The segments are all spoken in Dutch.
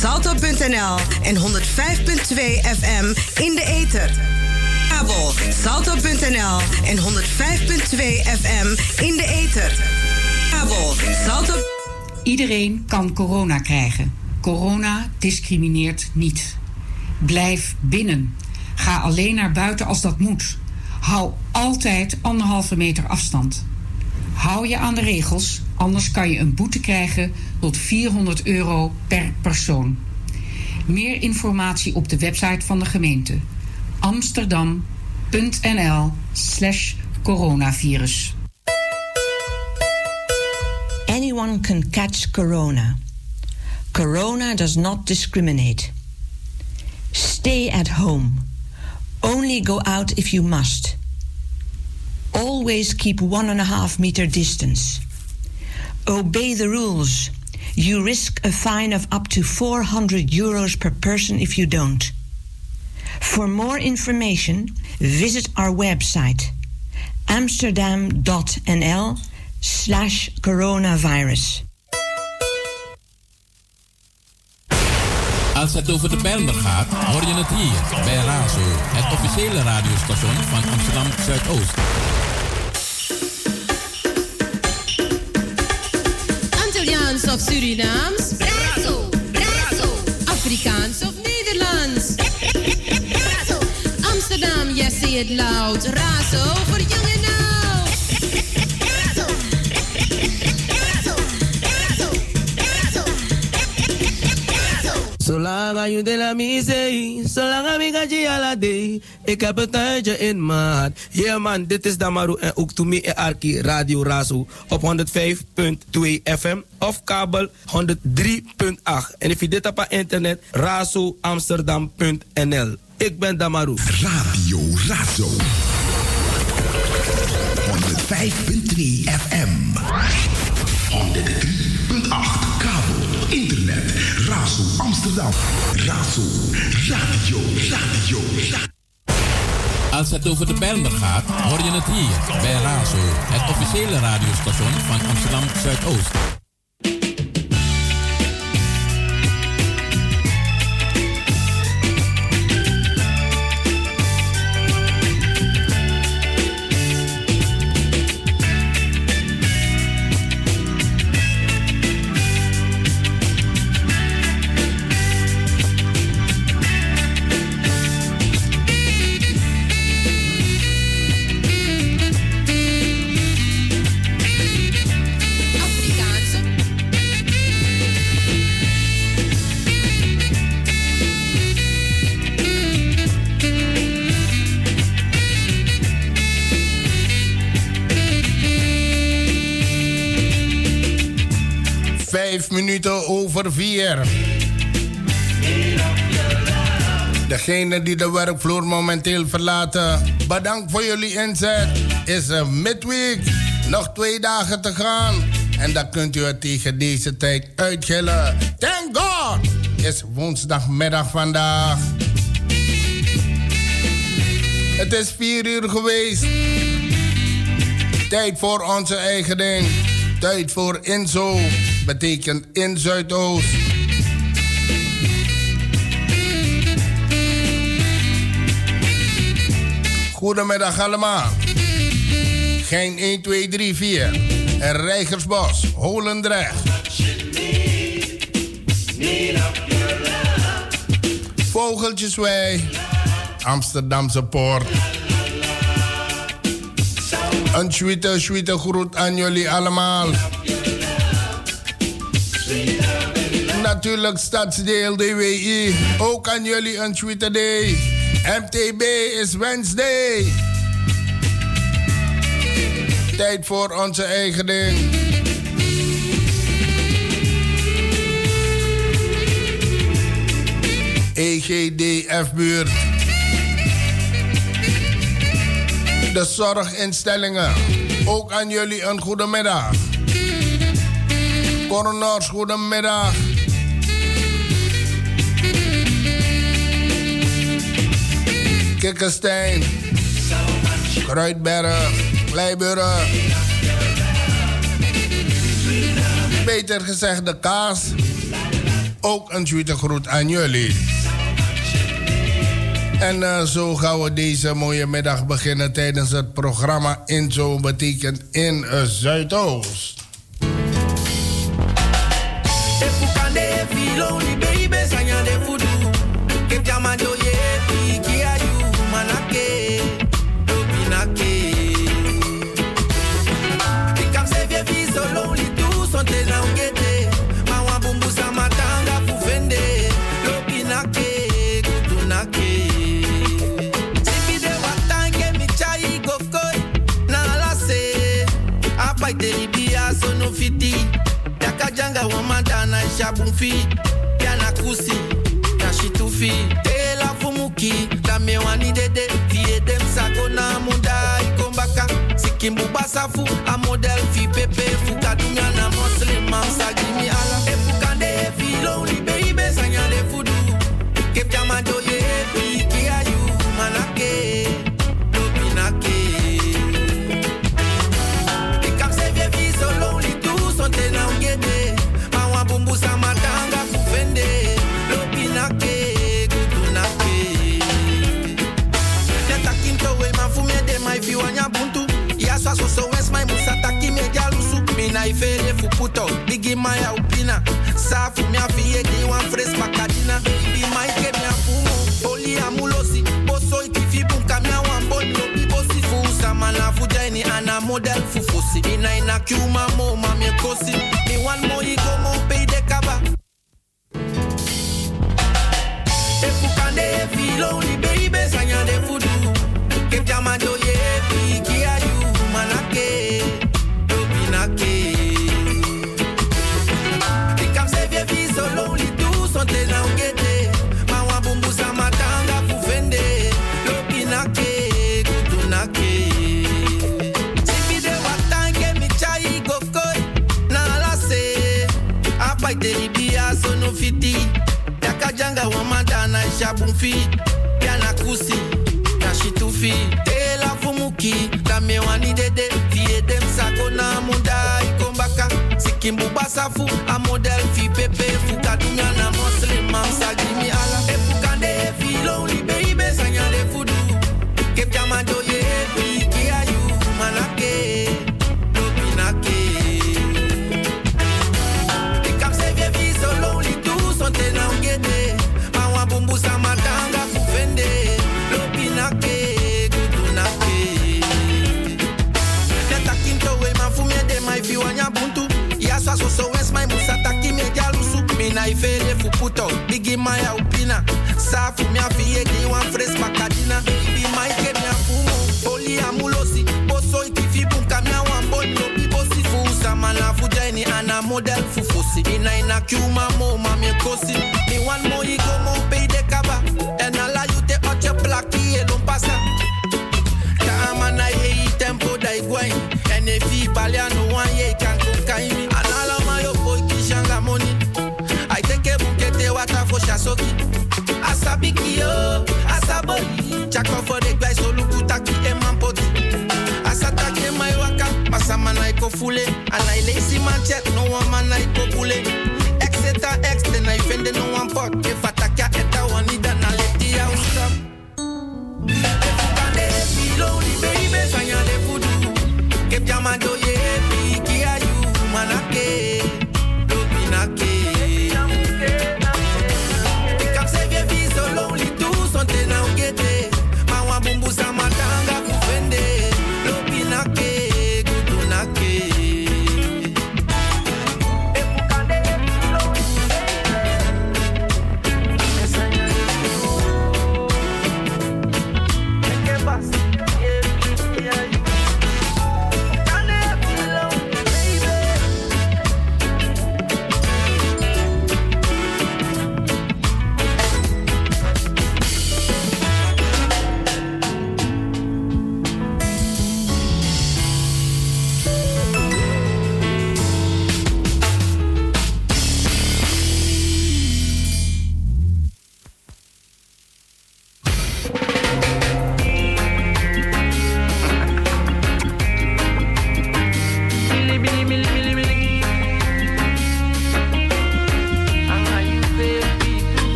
salto.nl en 105.2 FM in de ether. Kabel salto.nl en 105.2 FM in de ether. Kabel salto. Iedereen kan corona krijgen. Corona discrimineert niet. Blijf binnen. Ga alleen naar buiten als dat moet. Hou altijd anderhalve meter afstand. Hou je aan de regels, anders kan je een boete krijgen tot 400 euro per persoon. Meer informatie op de website van de gemeente amsterdam.nl/slash coronavirus. Anyone can catch corona. Corona does not discriminate. Stay at home. Only go out if you must. Always keep one and a half meter distance. Obey the rules. You risk a fine of up to 400 euros per person if you don't. For more information, visit our website amsterdam.nl slash coronavirus. Als het over de Bijlmer gaat, hoor je het hier bij Razo, het officiële radiostation van Amsterdam Zuidoost. Of Surinaams? Razo, Razo. Afrikaans of Nederlands? Razo. Amsterdam, yes, say it loud. Razo voor jong Zolang je de la misee, zolang ga je ala day. Ik heb het tijdje in maat. Yeah man, dit is Damaru en ook Toemi en Arki Radio Razo op 105.2 FM of kabel 103.8. En if je dit op internet, razoamsterdam.nl. Ik ben Damaru. Radio Razo. 105.2 FM. 103.8 Amsterdam. Razo, radio, radio. Als het over de Bijlmer gaat, hoor je het hier bij Razo, het officiële radiostation van Amsterdam Zuidoost. Minuten over vier. Degene die de werkvloer momenteel verlaten, bedankt voor jullie inzet. Is midweek, nog twee dagen te gaan. En dan kunt u het tegen deze tijd uitgillen. Thank God! Is woensdagmiddag vandaag. Het is vier uur geweest. Tijd voor onze eigen ding. Tijd voor Inzo. Betekent in Zuidoost. Goedemiddag allemaal. Geen 1, 2, 3, 4. En Rijgersbos, Holendrecht. Vogeltjeswei, Amsterdamse Poort. Een sweete, sweete groet aan jullie allemaal. Natuurlijk stadsdeel DWI. Ook aan jullie een day. MTB is Wednesday. Tijd voor onze eigen ding. EGDF-buurt. De zorginstellingen. Ook aan jullie een goede middag. Coroners, goedemiddag. Kikkerstein. Kruidberg. Kleiburg. Beter gezegd de kaas. ook een groet aan jullie. En uh, zo gaan we deze mooie middag beginnen tijdens het programma Inzo betekent in uh, Zuidoost. Janga wamadana shabumfi yana kusi na shitufi. Tela fumuki mewani dede vie dem sako na muda ikombaka sikimbu basafu a model fi pepe fukadumya mejalusu mina ifere fuputo digi maya upina safu miafie di wan fres pakadina ibi maike miafumo oli amulosi. Boso ikifi bunka mia wan boni lobi bosi fuusa mana fujaini ana model fufusi ina ina kiuma mo mamie kosi mi wan mo mo no fiti yakajanga wamadana shabumfi yana kusi na shitufi. Tela fumuki kamewani dede. Vie dem na muda ikombaka. Sikimbu basafu a model fi pepe. Fukadunya na muslim mam sagimi ala. Efukande fi lonely baby sanyale fudu. Doye Mina ifere fuputo Bigi maya upina Safu mi afie di wan fres pakadina Ibi mai ke mi afumo Oli amulosi. Boso ikifi bunka mi awan boni Lobi bosi fuusa mana fujaini ana model fufusi. Ina ina kiuma mo mami kosi Mi wan mo igo mo pay de kaba En ala you te oche plaki e lon pasa Iko fule Anai lazy man chat No one man na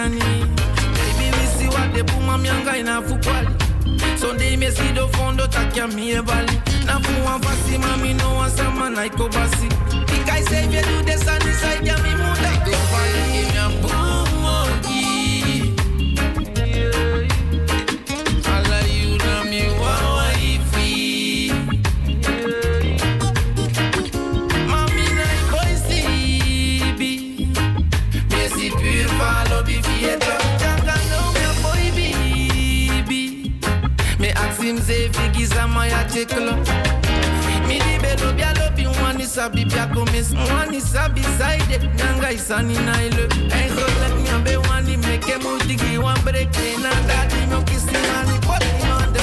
anga jani. Baby we see what de puma mi anga ina fukwali. Sunday me see do fondo takia mi e bali. Na fu wan fasi mami no wan sama na iko basi. Ikai say if you do the sun inside ya mi muda. Go fali Mi di belo bia lo wani sabi bia komis. Wani sabi side nyanga isani na ile. Hey golek nyambe wani meke mutigi wan break na dadi no kisi nani poti on the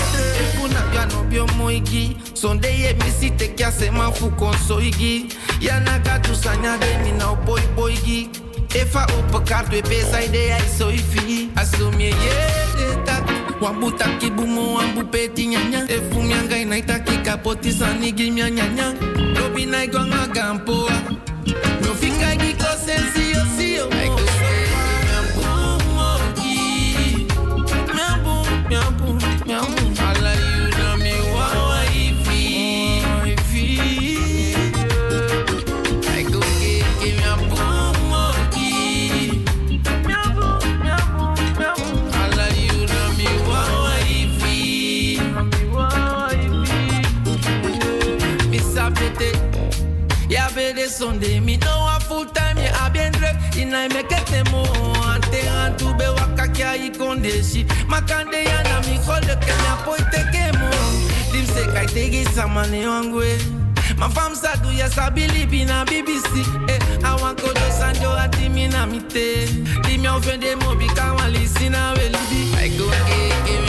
Funa ya no bio moigi. Sonde ye mi si te kya se man fu konsoigi. Ya naga tu sanya de mi na boy boygi. Efa op elkaar twee je tak. Wambu taki bumo wambu peti nyanya. Efu mianga inaita kika poti sani gimya nyanya. Lobi na igonga gampo. No sensi yo Sunday, mi know a full time, yeah, I been drunk, in I make it mo. Ante antu be waka kya i kondeshi. Makande ya na mi khole ke na poite ke mo. Dim se kai tegi samane wangwe. Ma fam sa du ya sabi libi na BBC. Eh, I want ko do sanjo ati mi na mi te. Di mi ofende mo bi ka wan lisi na we libi. I go eh,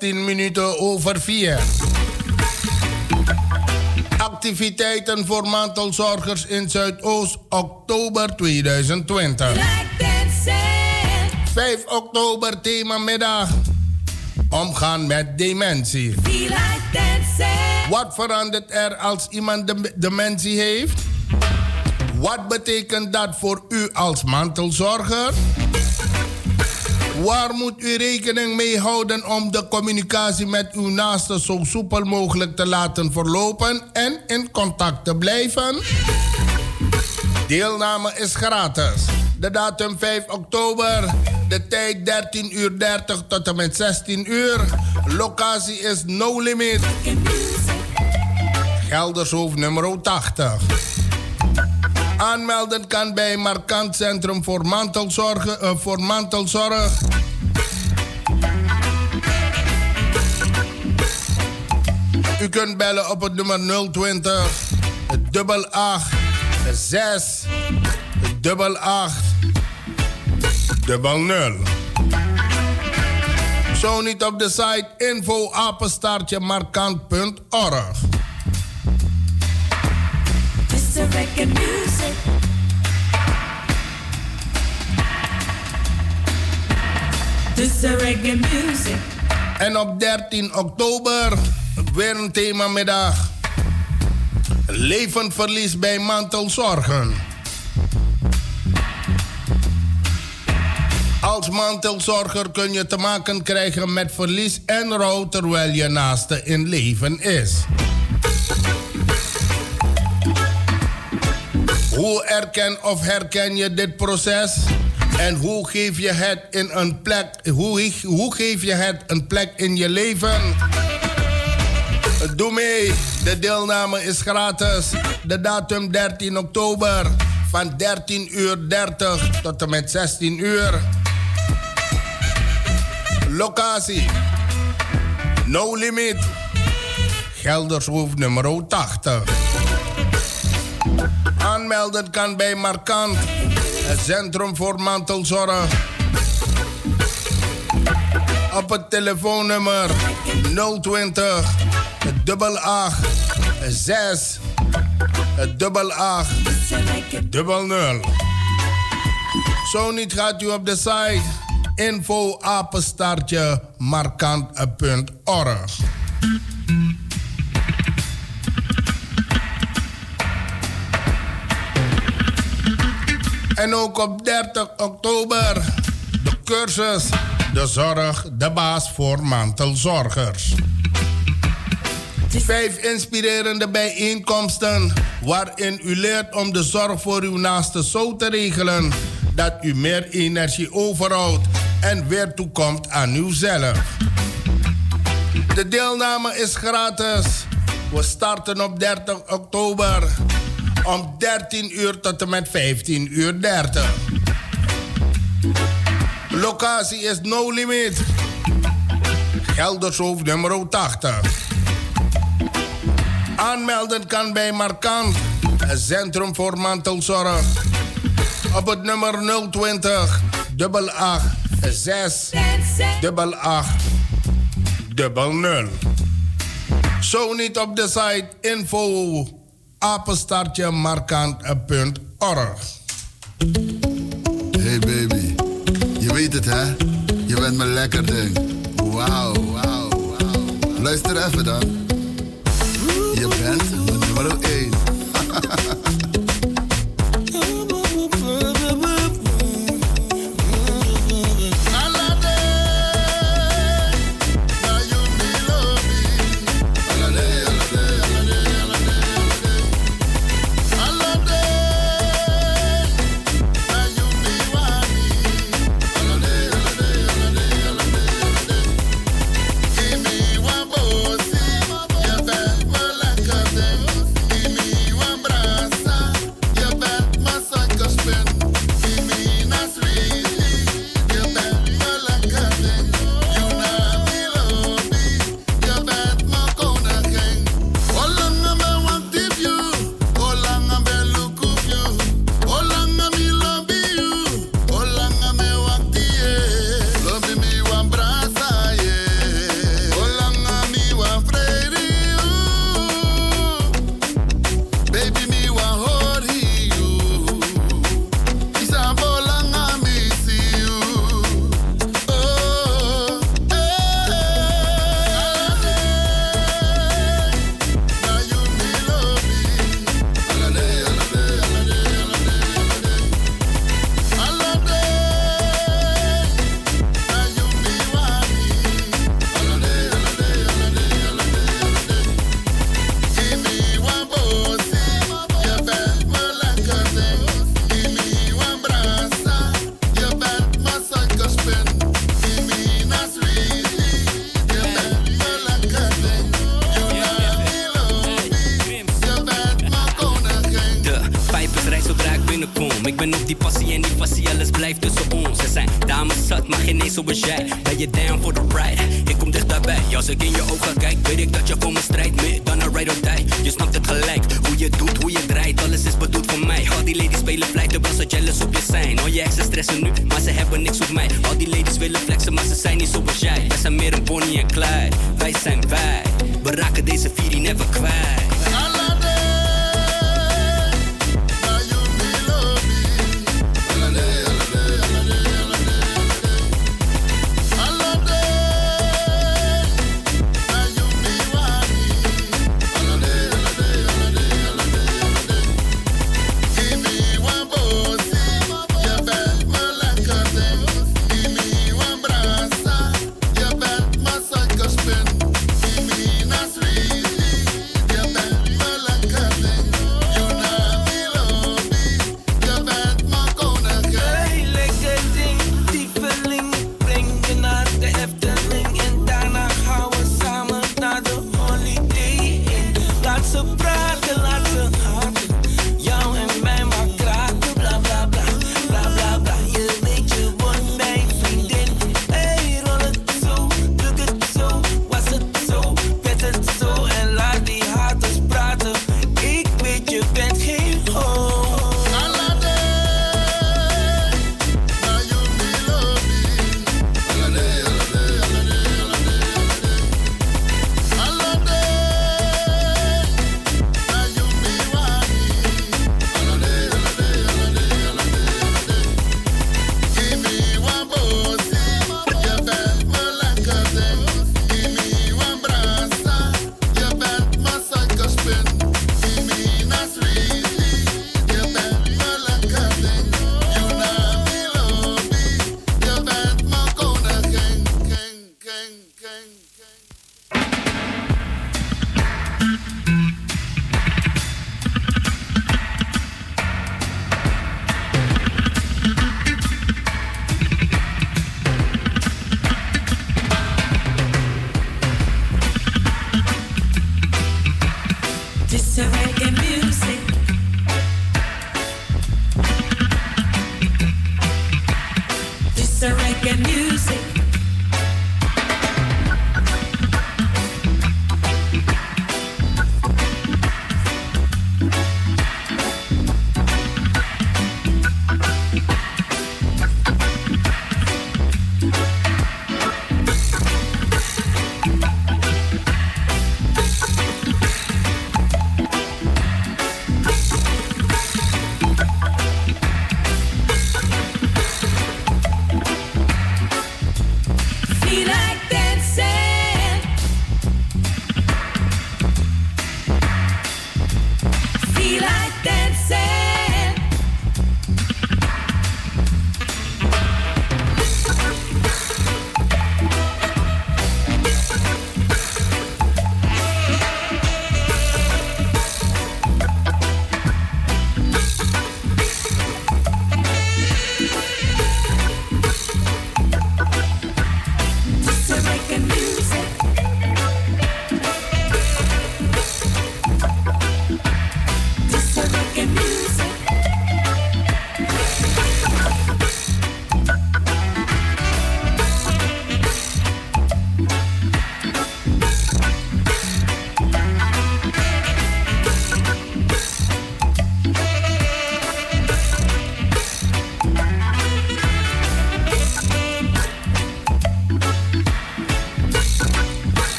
16 minuten over 4. Activiteiten voor mantelzorgers in Zuidoost, oktober 2020. 5 oktober thema middag: Omgaan met dementie. Wat verandert er als iemand de dementie heeft? Wat betekent dat voor u als mantelzorger? Waar moet u rekening mee houden om de communicatie met uw naasten zo soepel mogelijk te laten verlopen en in contact te blijven? Deelname is gratis. De datum 5 oktober. De tijd 13 uur 30 tot en met 16 uur. Locatie is No Limit. Geldershoofd nummer 80. Aanmelden kan bij Markant Centrum voor Mantelzorg. eh, voor mantelzorg. U kunt bellen op het nummer 020 dubbel 8 6 dubbel 8 dubbel 0. Zo niet op de site info markant.org. Music. This music. En op 13 oktober weer een themamiddag. Levenverlies bij mantelzorgen. Als mantelzorger kun je te maken krijgen met verlies en rouw terwijl je naaste in leven is. Hoe erken of herken je dit proces? En hoe geef je het in een plek? Hoe, hoe geef je het een plek in je leven? Doe mee. De deelname is gratis. De datum 13 oktober van 13 uur 30 tot en met 16 uur. Locatie. No Limit. Geldershoef nummer 80. Aanmelden kan bij Markant. Het Centrum voor Mantelzorg. Op het telefoonnummer 020 dubbel 8 6 dubbel 8 dubbel 0. Zo niet gaat u op de site info markant.org. En ook op 30 oktober de cursus De Zorg, de baas voor mantelzorgers. Vijf inspirerende bijeenkomsten waarin u leert om de zorg voor uw naaste zo te regelen dat u meer energie overhoudt en weer toekomt aan uzelf. De deelname is gratis. We starten op 30 oktober om 13 uur tot en met 15 uur 30. Locatie is No Limit. Geldershoofd nummer 80. Aanmelden kan bij Markant, Centrum voor Mantelzorg. Op het nummer 020 88 6 88 00. Zo niet op de site info apenstaartje markant.org. Hey baby, je weet het hè? Je bent me lekker ding. Wauw, wauw, wauw. Luister even dan. Je bent mijn nummer 1.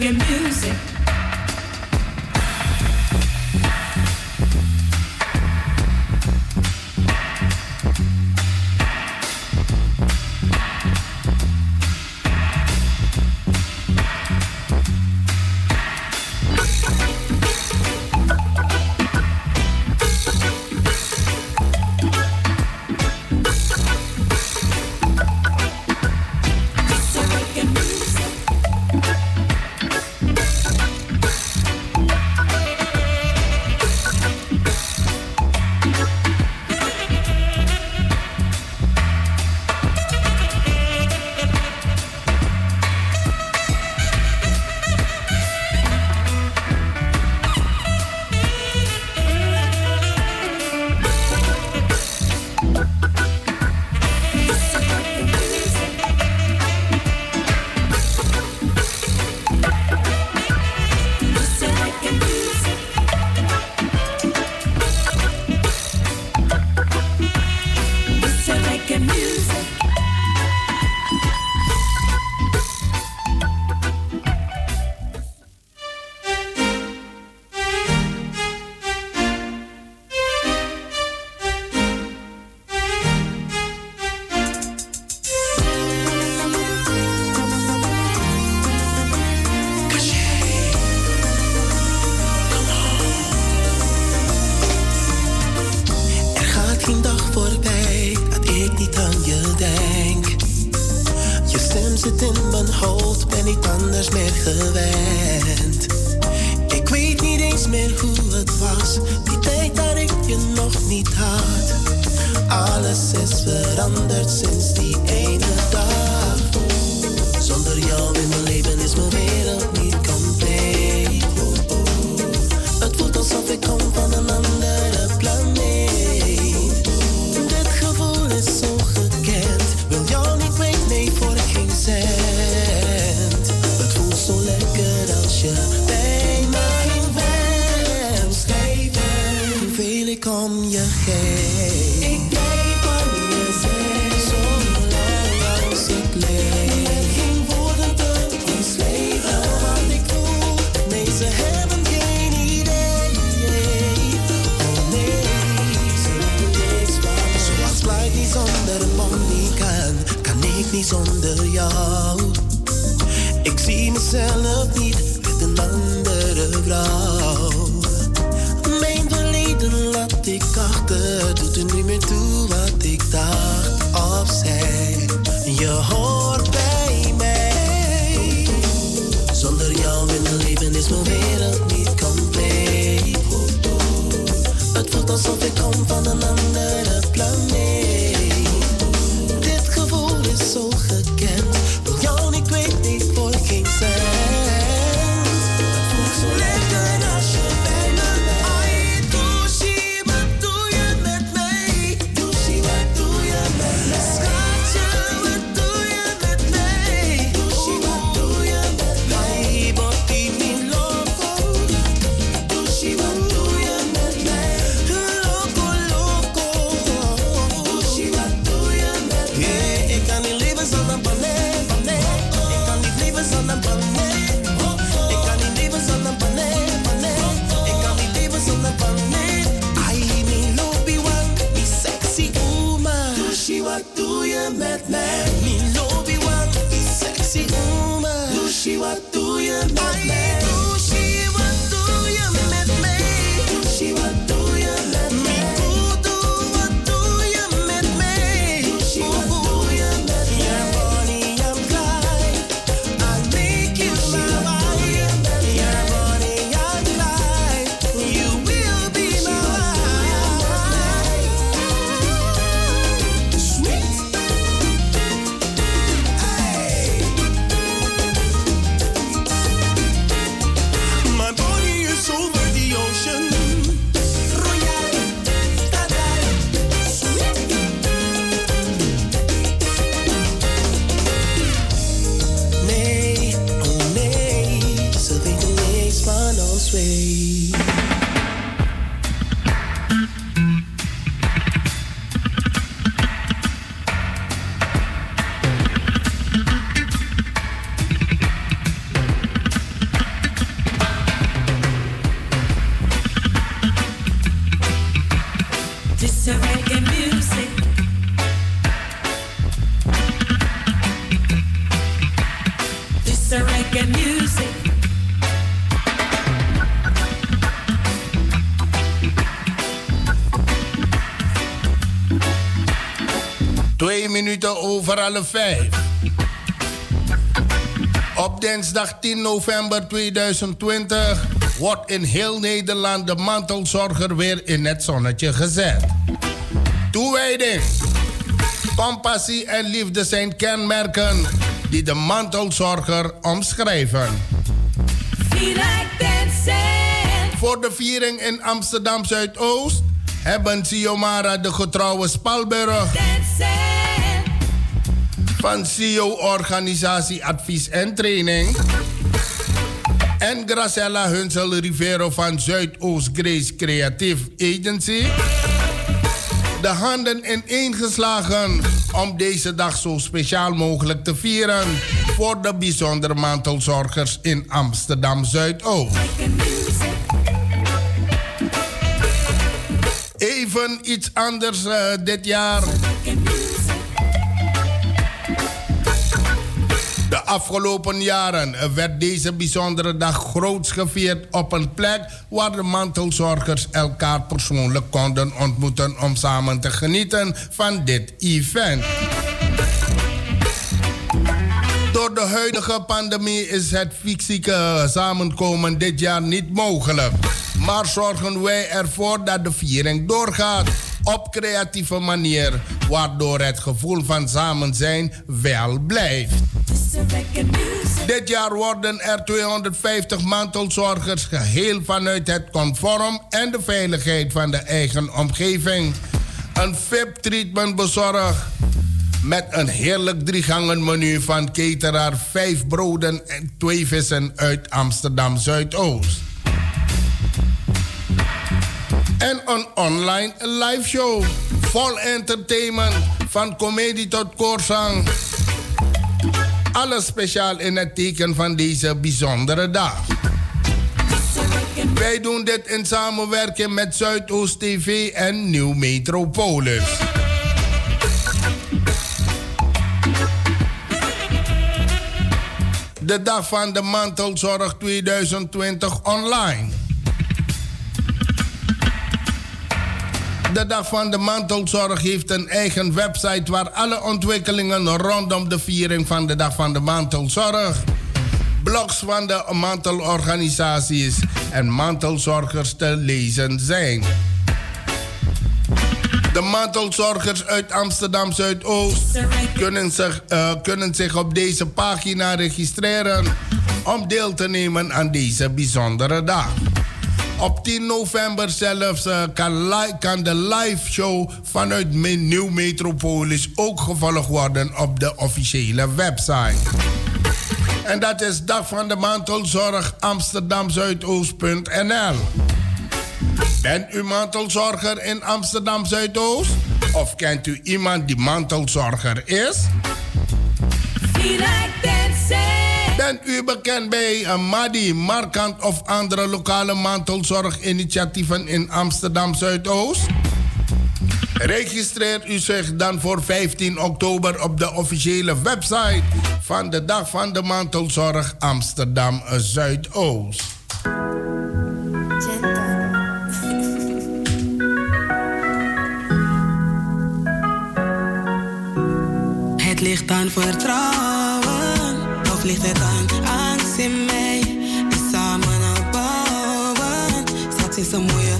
This a alle. Op dinsdag 10 november 2020 wordt in heel Nederland de mantelzorger weer in het zonnetje gezet. Toewijding, compassie en liefde zijn kenmerken die de mantelzorger omschrijven. Voor de viering in Amsterdam Zuidoost hebben Siomara de getrouwe Spalburg van CEO Organisatie Advies en Training. En Gracella Hunsel Rivero van Zuidoost Grace Creative Agency. De handen ineengeslagen om deze dag zo speciaal mogelijk te vieren voor de bijzondere mantelzorgers in Amsterdam Zuidoost. Even iets anders eh, dit jaar. afgelopen jaren werd deze bijzondere dag groots gevierd op een plek waar de mantelzorgers elkaar persoonlijk konden ontmoeten om samen te genieten van dit event. Door de huidige pandemie is het fysieke samenkomen dit jaar niet mogelijk. Maar zorgen wij ervoor dat de viering doorgaat op creatieve manier, waardoor het gevoel van samen zijn wel blijft. Dit jaar worden er 250 mantelzorgers geheel vanuit het conform en de veiligheid van de eigen omgeving. Een VIP-treatment bezorgd met een heerlijk driegangen menu van cateraar, vijf broden en twee vissen uit Amsterdam Zuidoost. En een online live show. Vol entertainment. Van comedie tot koorzang. Alles speciaal in het teken van deze bijzondere dag. Wij doen dit in samenwerking met Zuidoost TV en Nieuw Metropolis. De dag van de mantelzorg 2020 online. De Dag van de Mantelzorg heeft een eigen website waar alle ontwikkelingen rondom de viering van de Dag van de Mantelzorg, blogs van de mantelorganisaties en mantelzorgers te lezen zijn. De mantelzorgers uit Amsterdam Zuidoost kunnen zich, uh, kunnen zich op deze pagina registreren om deel te nemen aan deze bijzondere dag. Op 10 november zelfs uh, kan, de live show vanuit Nieuw Metropolis ook gevolgd worden op de officiële website. En dat is Dag van de Mantelzorg Amsterdam Zuidoost.nl. Bent u mantelzorger in Amsterdam Zuidoost? Of kent u iemand die mantelzorger is? Bent u bekend bij een Madi, Markant of andere lokale mantelzorginitiatieven in Amsterdam Zuidoost? Registreer u zich dan voor 15 oktober op de officiële website van de Dag van de Mantelzorg Amsterdam Zuidoost. Het ligt aan vertrouwen, ligt het aan angst in mij? Die samen opbouwen, straks is een mooie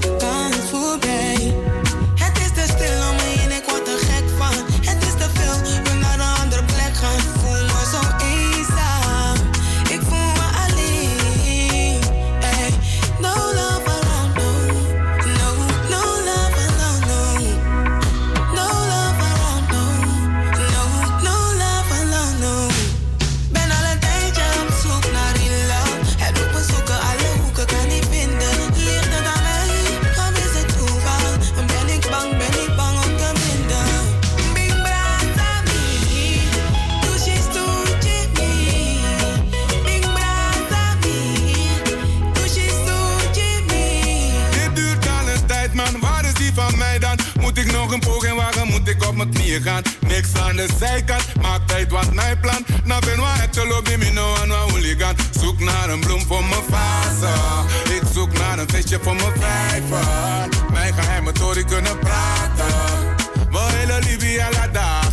mijn? Niks aan de zijkant, maak tijd wat mijn plan. Nou ben waar het lobby, me no aan waar hooligan. Zoek naar een bloem voor mijn fase. Ik zoek naar een visje voor mijn vijver. Mijn geheimen toren kunnen praten. We hele Libië alle dagen.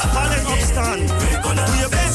Harlem upstand. We a best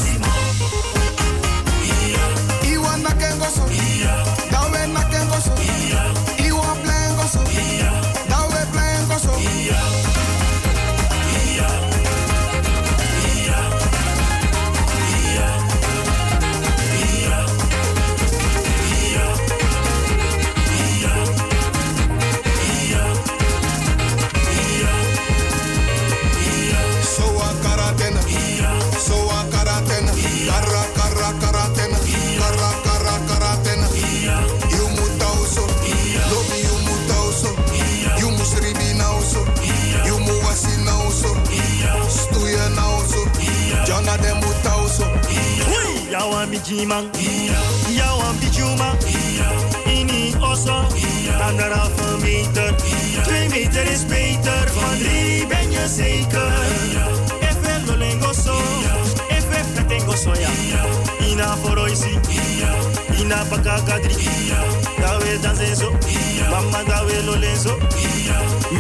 Ja, want die Yawan bijuma Ini osso Anderhalve meter. Twee meter is beter. Van drie ben je zeker? Even lolengo so Even fetengo so ya Ina foroisi Ina bakagadri Dawe danzenzo Mama dawe lolenzo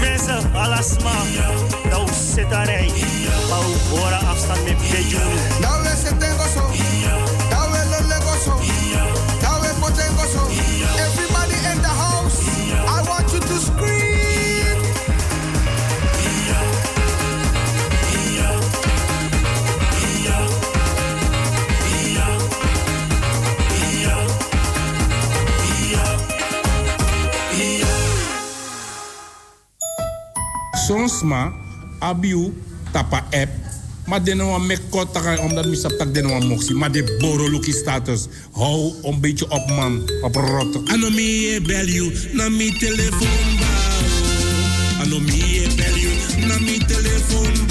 Mensen alasma nou, Dau setarei Bau hora afstand met bejoen Dawe setengo so sonsma abiu tapa app maar den wan mek kotaga omdat misap tak den wan moxi maar de boroluki status. Hou een beetje op man. Op rotte anomie bel you na mi telefoon ba anomie bel you na mi telefoon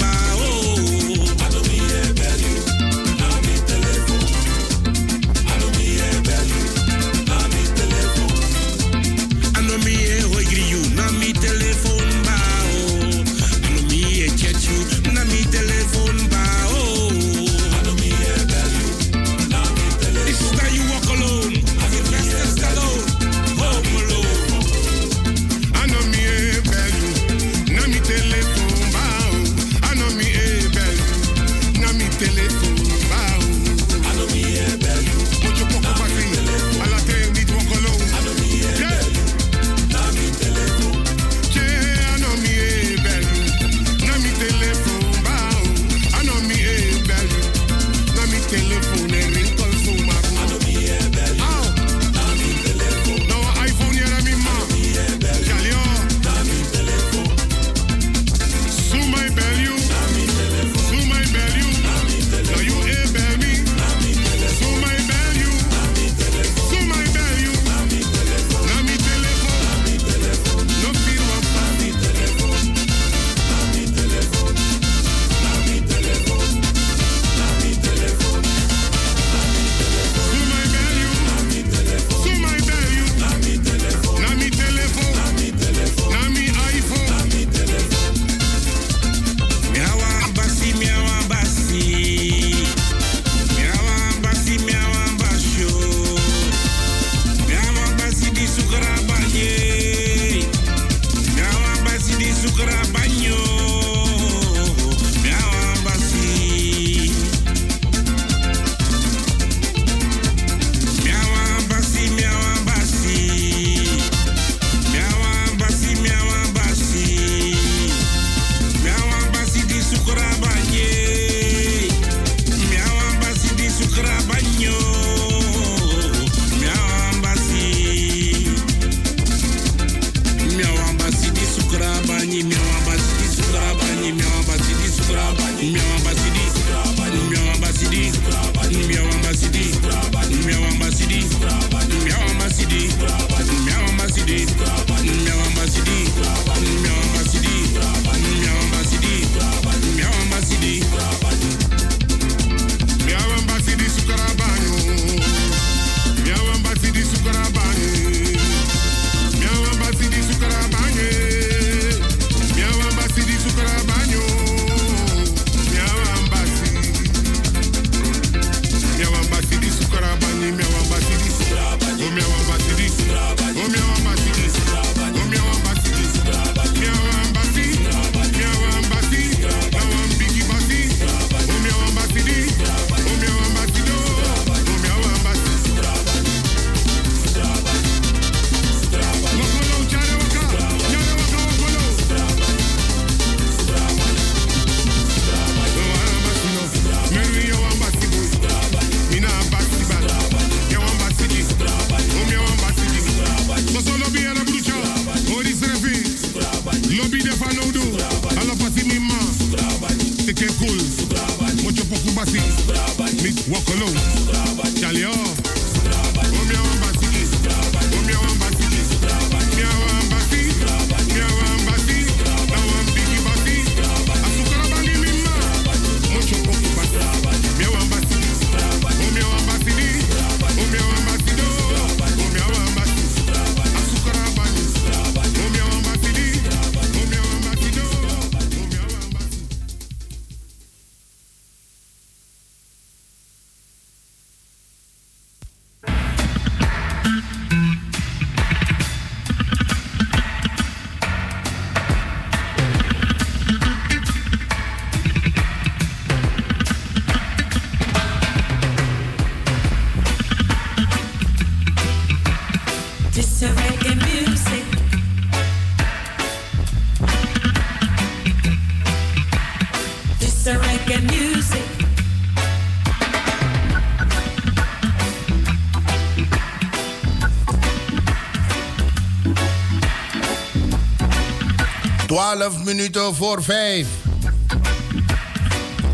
12 minuten voor 5.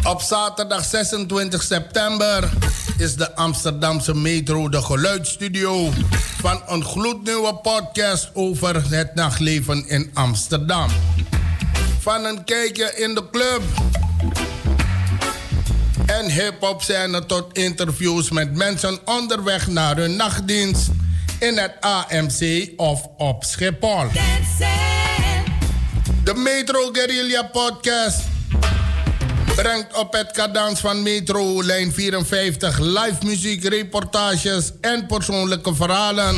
Op zaterdag 26 september is de Amsterdamse Metro de geluidsstudio van een gloednieuwe podcast over het nachtleven in Amsterdam. Van een kijkje in de club en hip-hop scène tot interviews met mensen onderweg naar hun nachtdienst in het AMC of op Schiphol. De Metro Guerrilla Podcast brengt op het cadans van Metro Lijn 54 live muziek, reportages en persoonlijke verhalen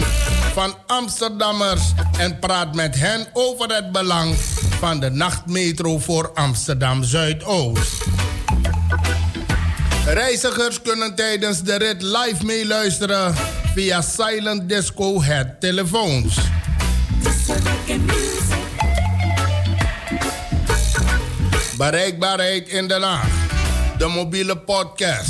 van Amsterdammers en praat met hen over het belang van de nachtmetro voor Amsterdam Zuidoost. Reizigers kunnen tijdens de rit live meeluisteren via Silent Disco het telefoons. Bereikbaarheid in Den Haag. De mobiele podcast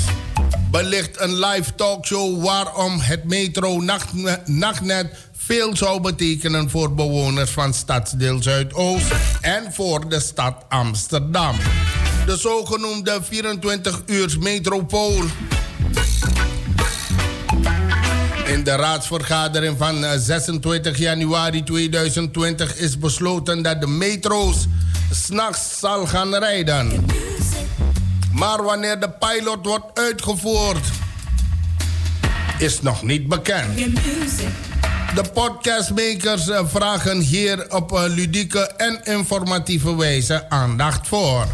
belicht een live talkshow waarom het metro nacht, nachtnet veel zou betekenen voor bewoners van stadsdeel Zuidoost en voor de stad Amsterdam. De zogenoemde 24 uur metropool. In de raadsvergadering van eh, 26 januari 2020 is besloten dat de metro's s'nachts zal gaan rijden. Maar wanneer de pilot wordt uitgevoerd, is nog niet bekend. De podcastmakers eh, vragen hier op een ludieke en informatieve wijze aandacht voor.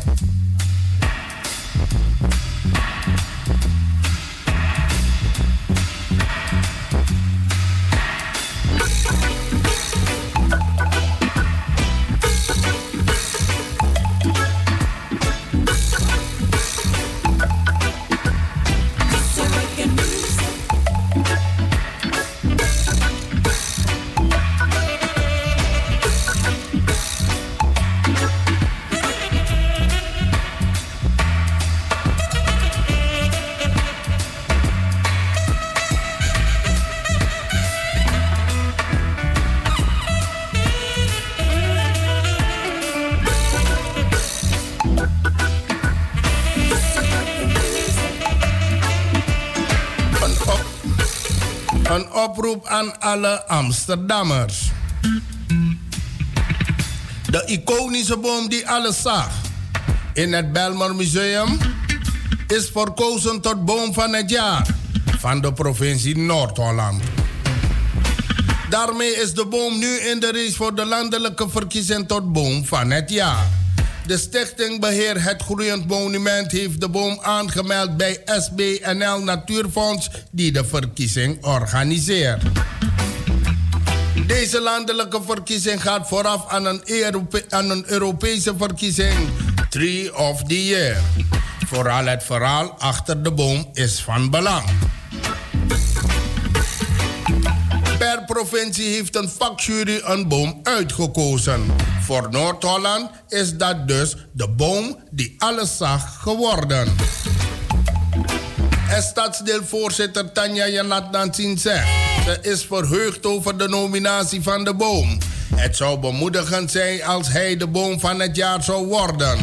Aan alle Amsterdammers. De iconische boom die alles zag in het Belmer Museum is verkozen tot boom van het jaar van de provincie Noord-Holland. Daarmee is de boom nu in de race voor de landelijke verkiezing tot boom van het jaar. De Stichting Beheer het Groeiend Monument heeft de boom aangemeld bij SBNL Natuurfonds die de verkiezing organiseert. Deze landelijke verkiezing gaat vooraf aan een, een Europese verkiezing Tree of the Year. Vooral het verhaal achter de boom is van belang. Per provincie heeft een vakjury een boom uitgekozen. Voor Noord-Holland is dat dus de boom die alles zag geworden. En stadsdeelvoorzitter Tanja Janat Nansin zegt... ze is verheugd over de nominatie van de boom. Het zou bemoedigend zijn als hij de boom van het jaar zou worden.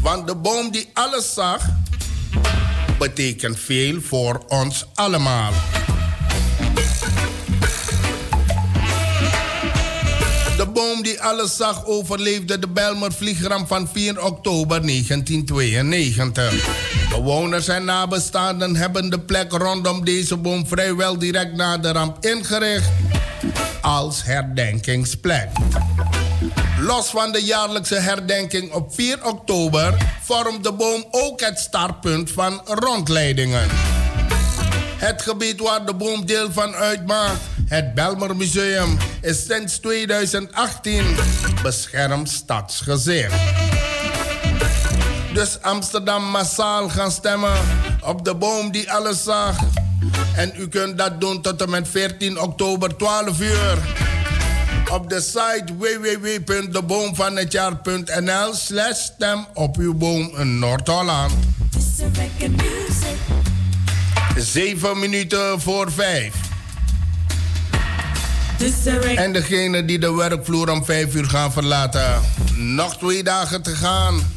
Want de boom die alles zag... betekent veel voor ons allemaal. Boom die alles zag overleefde de Belmer vliegramp van 4 oktober 1992. Bewoners en nabestaanden hebben de plek rondom deze boom vrijwel direct na de ramp ingericht als herdenkingsplek. Los van de jaarlijkse herdenking op 4 oktober vormt de boom ook het startpunt van rondleidingen. Het gebied waar de boom deel van uitmaakt, het Belmer Museum, is sinds 2018 beschermd stadsgezicht. Dus Amsterdam massaal gaan stemmen op de boom die alles zag. En u kunt dat doen tot en met 14 oktober 12 uur. Op de site www.deboomvanhetjaar.nl slash stem op uw boom in Noord-Holland. 7 minuten voor 5. En degene die de werkvloer om 5 uur gaan verlaten. Nog twee dagen te gaan.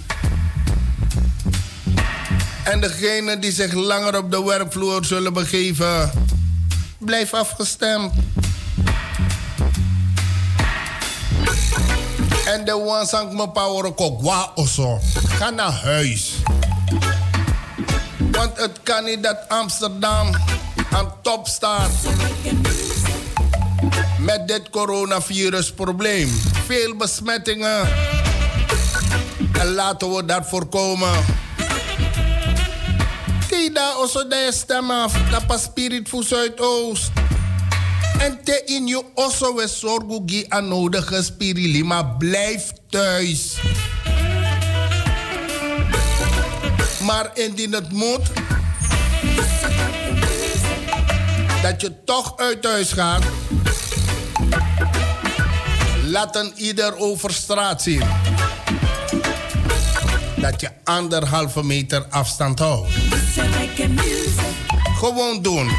En degene die zich langer op de werkvloer zullen begeven. Blijf afgestemd. En de wansang me power ook wa oso. Ga naar huis. Want het kan niet dat Amsterdam aan top staat. Met dit coronavirusprobleem. Veel besmettingen. En laten we dat voorkomen. Tida oso de stem af. Dat pas spirit voor Zuidoost. En te in je osso we zorgu aan nodige spirili. Maar blijf thuis. Maar indien het moet, dat je toch uit huis gaat, laat een ieder over straat zien. Dat je anderhalve meter afstand houdt. Gewoon doen.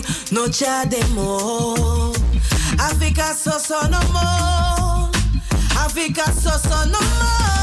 Cha demo. Africa so so no more. Africa so so no more.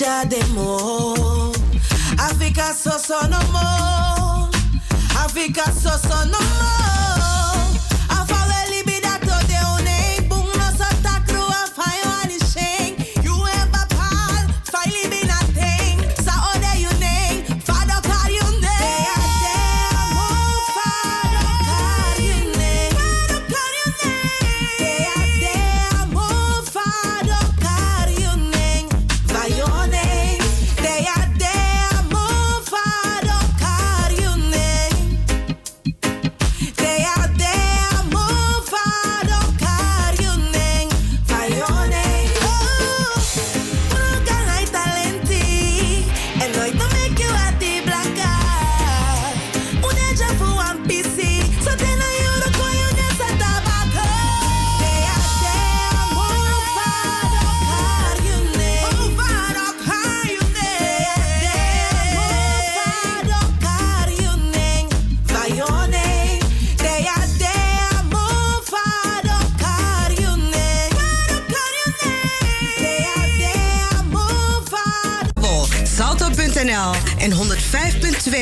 No cha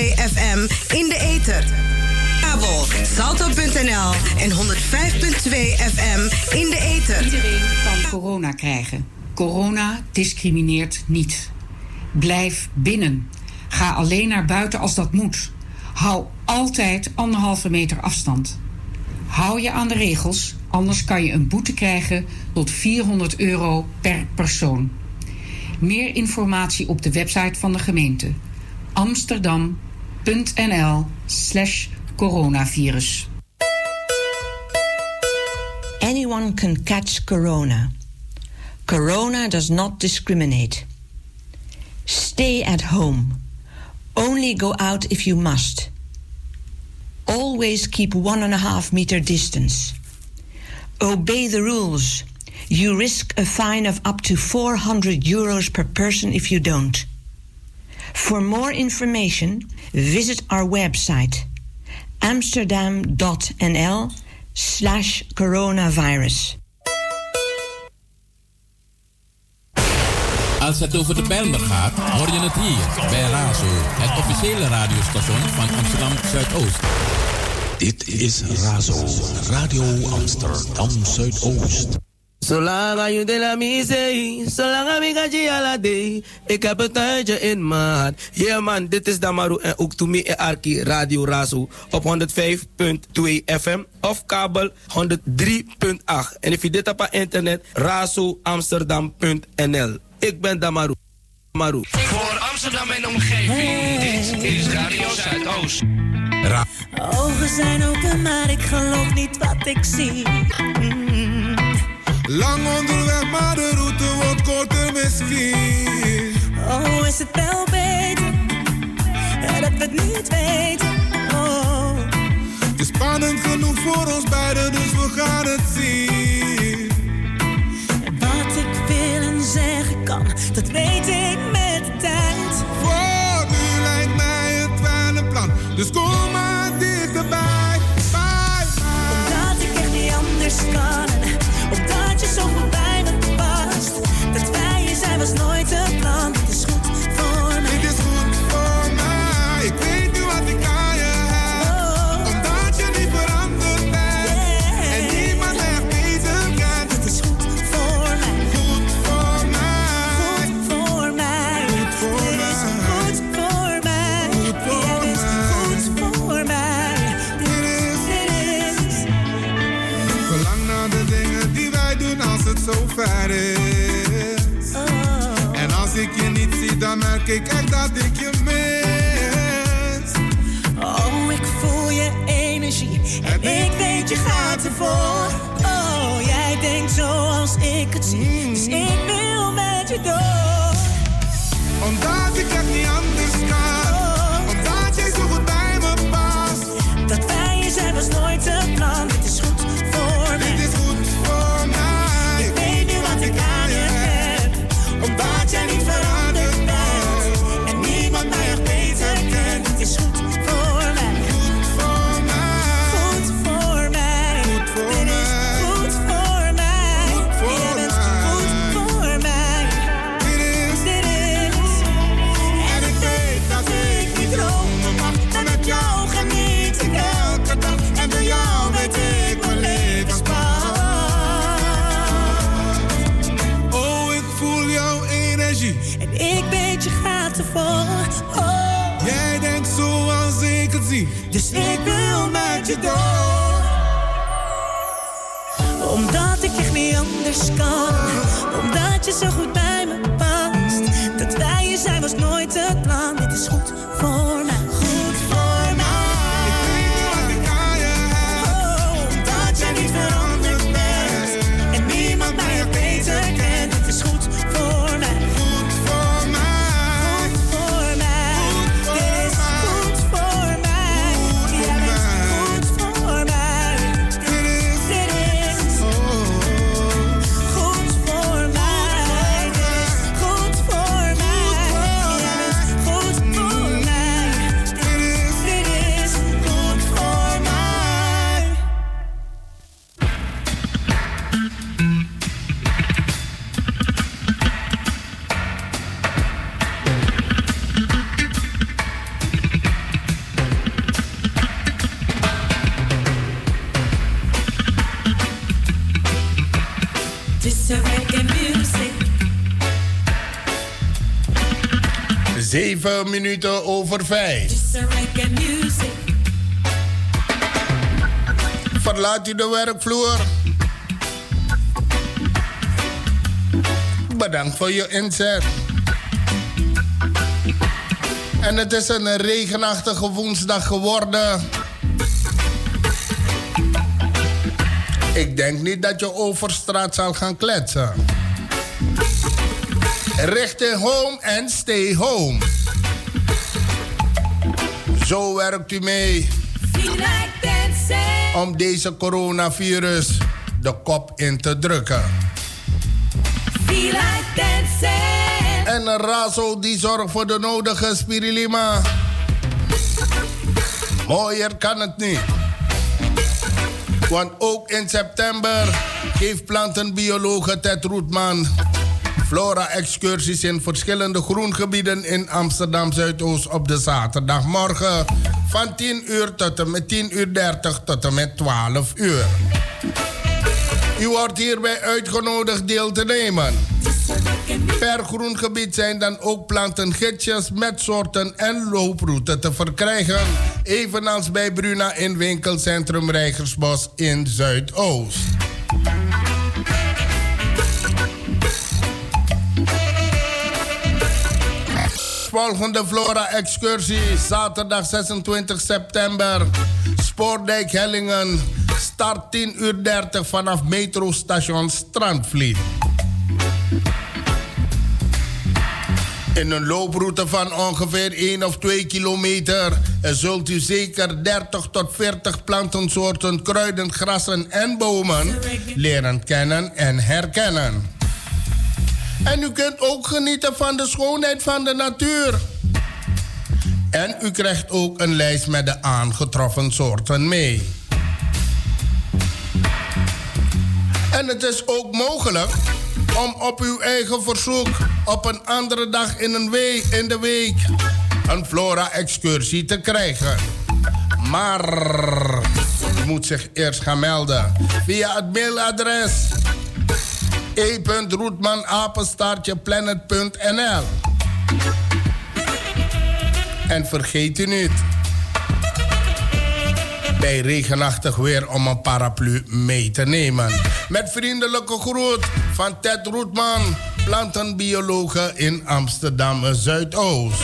FM in de ether. Kabel Salto.nl en 105.2 FM in de ether. Iedereen kan corona krijgen. Corona discrimineert niet. Blijf binnen. Ga alleen naar buiten als dat moet. Hou altijd anderhalve meter afstand. Hou je aan de regels, anders kan je een boete krijgen tot 400 euro per persoon. Meer informatie op de website van de gemeente amsterdam.nl/slash coronavirus. Anyone can catch corona. Corona does not discriminate. Stay at home. Only go out if you must. Always keep one and a half meter distance. Obey the rules. You risk a fine of up to 400 euros per person if you don't. For more information, visit our website amsterdam.nl slash coronavirus. Als het over de Bijlmer gaat, hoor je het hier bij Razo, het officiële radiostation van Amsterdam Zuidoost. Dit is Razo, Radio Amsterdam Zuidoost. Zolang je de la misee, zolang ik ga je ala day. Ik heb het tijdje in maat. Yeah man, dit is Damaru en ook Toemi en Arki Radio Razo op 105.2 FM of kabel 103.8. En if je dit op internet, razoamsterdam.nl. Ik ben Damaru. Damaru. Voor Amsterdam en omgeving, dit is Radio Zuidoost. Ra Ogen zijn open, maar ik geloof niet wat ik zie. Mm. Lang onderweg, maar de route wordt korter misschien. Oh, is het wel beter dat we het niet weten? Oh, Het is spannend genoeg voor ons beiden, dus we gaan het zien. wat ik wil en zeggen kan, dat weet ik met de tijd. Was nooit een plan. Het is goed voor mij. Dit is goed voor mij. Ik weet nu wat ik aan je heb. Omdat je niet veranderd bent. En niemand echt beter kent. Het is goed voor mij. Goed voor mij. Goed voor mij. Goed voor Dit is mij. goed voor mij. Goed voor dit mij. goed voor mij. Dit is Dit is Verlang naar de dingen die wij doen als het zo ver is. Dan merk ik echt dat ik je mis. Oh, ik voel je energie. En ik weet je gaat ervoor. Oh, jij denkt zoals ik het zie. Dus ik wil met je door. Omdat ik echt niet anders 7 minuten over 5. Verlaat u de werkvloer. Bedankt voor je inzet. En het is een regenachtige woensdag geworden. Ik denk niet dat je over straat zal gaan kletsen. Richting home and stay home. Zo werkt u mee om deze coronavirus de kop in te drukken. En Razo die zorgt voor de nodige spirilima. Mooier kan het niet. Want ook in september geeft plantenbiologe Ted Roetman flora-excursies in verschillende groengebieden in Amsterdam Zuidoost op de zaterdagmorgen van 10 uur tot en met 10 uur 30 tot en met 12 uur. U wordt hierbij uitgenodigd deel te nemen. Per groengebied zijn dan ook plantengidsjes met soorten en looproute te verkrijgen. Evenals bij Bruna in winkelcentrum Rijgersbos in Zuidoost. Volgende Flora-excursie, zaterdag 26 september. Spoordijk Hellingen, start 10 uur 30 vanaf metrostation Strandvliet. In een looproute van ongeveer 1 of 2 kilometer zult u zeker 30 tot 40 plantensoorten, kruiden, grassen en bomen leren kennen en herkennen. En u kunt ook genieten van de schoonheid van de natuur. En u krijgt ook een lijst met de aangetroffen soorten mee. En het is ook mogelijk om op uw eigen verzoek op een andere dag in, een week, in de week een flora-excursie te krijgen. Maar u moet zich eerst gaan melden via het mailadres e.roetmanapenstaartjeplanet.nl En vergeet u niet bij regenachtig weer om een paraplu mee te nemen. Met vriendelijke groet van Ted Roetman, plantenbiologe in Amsterdam Zuidoost.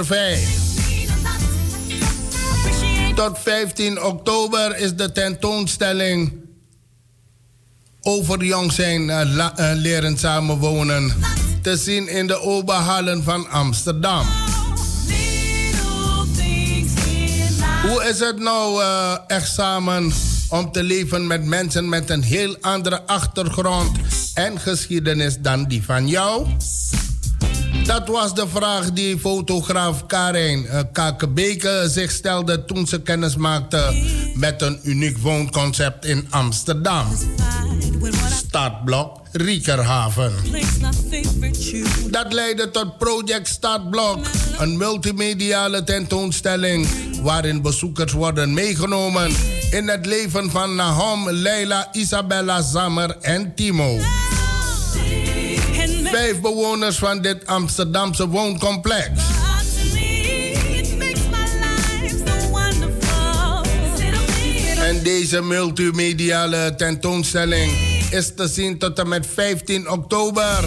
Over 5. Tot 15 oktober is de tentoonstelling over jong zijn eh, eh, leren samenwonen te zien in de Oberhallen van Amsterdam. Hoe is het nou eh, echt samen om te leven met mensen met een heel andere achtergrond en geschiedenis dan die van jou? Dat was de vraag die fotograaf Karin uh, Kakebeke zich stelde toen ze kennis maakte met een uniek woonconcept in Amsterdam. Startblok Riekerhaven. Dat leidde tot Project Startblok, een multimediale tentoonstelling waarin bezoekers worden meegenomen in het leven van Nahom, Leila, Isabella, Zammer en Timo. Vijf bewoners van dit Amsterdamse wooncomplex. En deze multimediale tentoonstelling is te zien tot en met 15 oktober.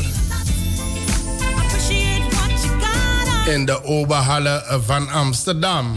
In de Oberhalle van Amsterdam.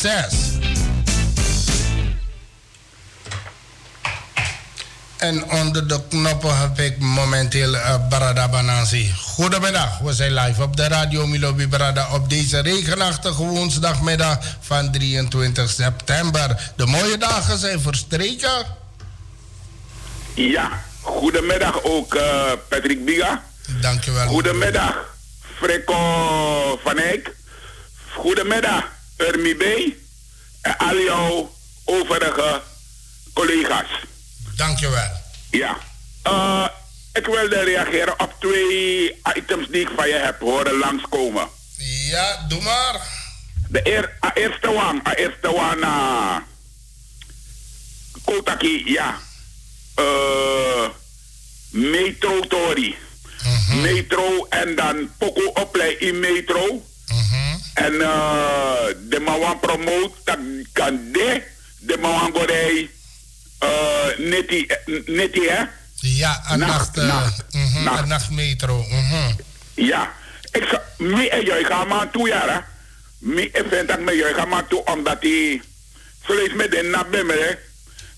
Zes. En onder de knoppen heb ik momenteel uh, Barada Banansi. Goedemiddag, we zijn live op de radio Milobi Barada op deze regenachtige woensdagmiddag van 23 september. De mooie dagen zijn verstreken. Ja, goedemiddag ook eh, Patrick Biga. Dankjewel. Goedemiddag Frekko van Eyck. Goedemiddag Ermi B. En al jouw overige collega's. Dankjewel. Ja. Eh, ik wilde reageren op twee items die ik van je heb horen langskomen. Ja, doe maar. De eer, a eerste one, a eerste one, uh, Kotaki, ja. Eh, metro Tori. Metro en dan Poco Oplei in metro. En eh, de Mawan promote, dat kan de, de Mawan Gorei, eh, neti, neti hè? Ja, een nacht, Nacht, eh, nacht, mhm, nacht. een nachtmetro. mhm. Ja, ik ga, mi en jij gaan maar toe, ja. hè. Mi ik vind dat me jij gaan maar toe, omdat zo is met de nabemme, hè.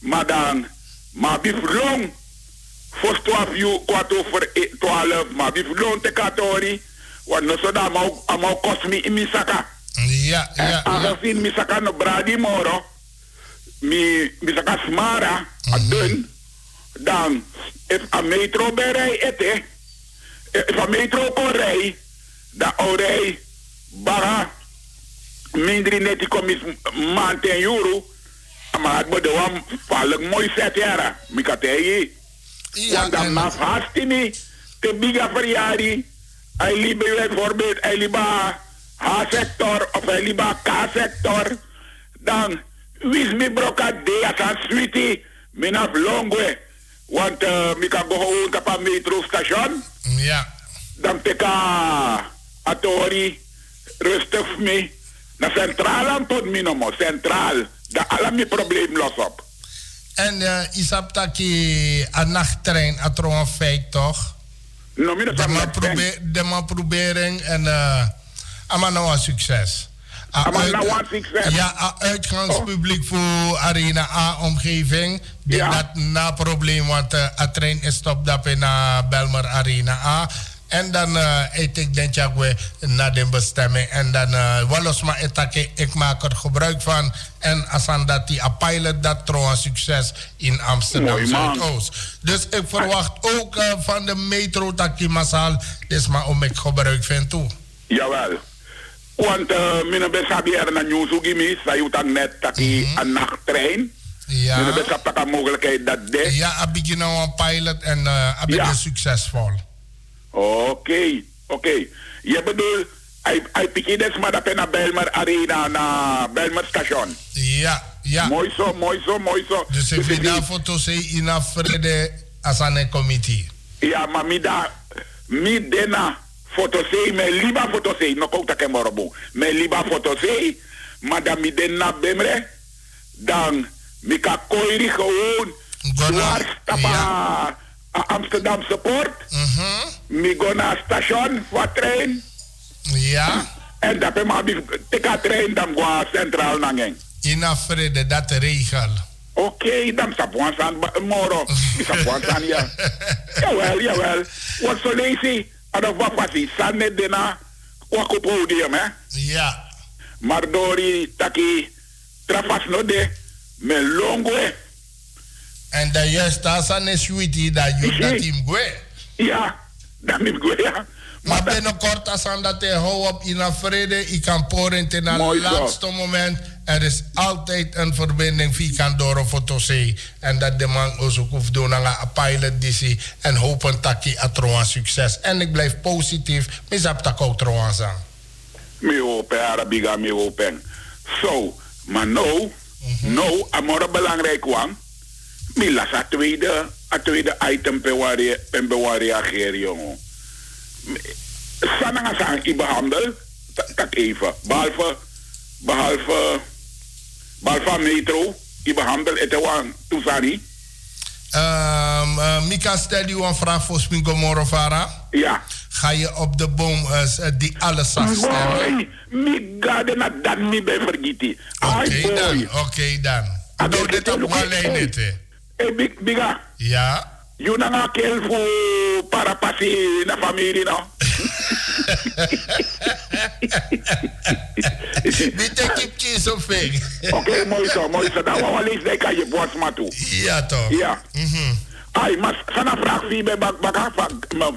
Maar dan, maar bif long, voor 12 uur, kwart over e- 12, maar bif long te katori, want no so da mau, amau kost mi in mi saka. Ja, ja. Aangezien mi saka no bradi moro, mi, mi saka smara, a dun, dan, if a metro berei ete, if a metro kon rij, dan orei, bara, mindri neti komis maand en euro, Maar we doen vallen mooi set jaren. Mikategi. Ja, Want dan na hastini. Te biga verjari. Hij bijvoorbeeld. Hij liep H-sector of hij liep K-sector. Dan. Wis mi broka de as een sweetie. Minaf longwe. Want uh, mi kan gewoon op een metro station. Ja. Dan teka atori rustig mee. Na centraal aan tot minomo. Centraal. Daar alle mijn probleem los op. En uh, isap taki een nachttrein een feit toch? No, mi de man probeer, de man probering en uh, ama nou succes. A Ama uit- nou succes. Ja, a uitgangspubliek voor Arena A omgeving. Ja. dat na probleem, want uh, a trein is stop dat in naar Belmer Arena A. En dan uh, eet ik denk ik weer naar de bestemming. En dan uh, maar etake, ik maak er gebruik van. En als aan dat die a pilot dat trouwens succes in Amsterdam. Zuidoost. Dus ik verwacht ook uh, van de metro taki massaal. Dus maar om ik gebruik vind toe. Jawel. Want uh, mijn besabi er naar nieuws mis. Zij moet net taki een nachttrein. Ja. Mijn tak een mogelijkheid dat de. Ja, heb je nou een pilot en heb Ja. succesvol. Oké, oké. Je bedoelt, hij, pikje des maar dat naar Belmer Arena, naar Belmer station. Ja, ja. Mooi zo, mooi zo, mooi zo. Dus ik vind daar foto in een vrede als een committee. Ja, maar mi da, mi dena fotosei, me liba fotosei, no kouta ke morobo. Me liba fotosei, maar dan mi dena bemre, dan mi ka koiri gewoon, dwars tapa a Amsterdamse poort. Mi go naar station, wat trein. Ja. En dat ben maar teka trein, dan go centraal nangen. In een vrede, dat regel. Oké, dan sapuan san moro. Sapuan san ja. Jawel, jawel. Wat zo lazy. Adaf wat. San net dena. Wako podium, hè. Ja. Maar dori taki. Trafas no de. Me longwe. En dat juist als een sweetie dat je dat team gwe. Ja, dat is gwe, ja. Maar binnenkort als aan dat hij hou op in een vrede, ik kan poren in het laatste moment. Er is altijd een verbinding via Kandoro Fotosee. En dat de man ook hoeft doen aan een pilot DC. En hopen dat hij trouwens succes. En ik blijf positief. Misap dat ook trouwens aan. Me hopen, Arabiga, me hopen. Zo, maar nou, nou, amore belangrijk wang. Mi las a tweede, a tweede item pe wari, pe bewari reageren, jongen. Sananga sang i behandel, tak even. Behalve, behalve, behalve metro, i behandel het wang, toesani. Um, uh, Mika, stel je een vraag voor Smingo Morovara. Ja. Ga je op de boom uh, die alles zag stemmen? Boy, mi gade na dan mi ben vergiti. Oké dan, oké dan. Nou, dit op dit. hè. Big, biga. Ja. You na kel fu para pasi na familie no. Bitte kip zo veel. Oké, mooi zo, mooi zo. Dan wou je maar toe. Ja toch. Ja. Ai, mas sana vraag wie bij bak bak af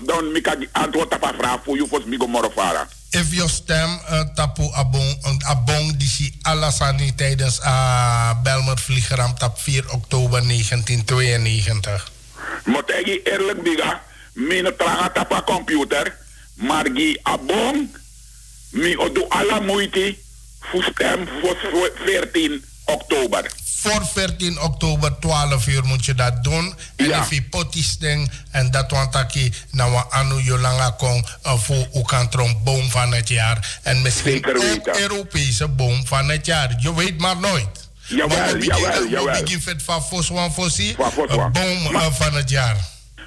dan mika antwoord op vraag voor je voor migo morofara. If je stem uh, tapu abong, abong die si alasani tijdens uh, Belmer vliegramp op 4 oktober 1992. Moet ik eerlijk biga, mijn tranga tapa computer, maar die abong, mi odu alla moeite voor stem voor 14 oktober. Voor 14 oktober 12 uur moet je dat doen. En if je potis ding en dat want na wa anu jolanga kong uh, voor ukantron boom van het jaar. En misschien ook Europese boom van het jaar. Je weet maar nooit. Jawel, jawel, jawel. We beginnen vet van Foswan Fossi. Van. Een boom uh, van het jaar.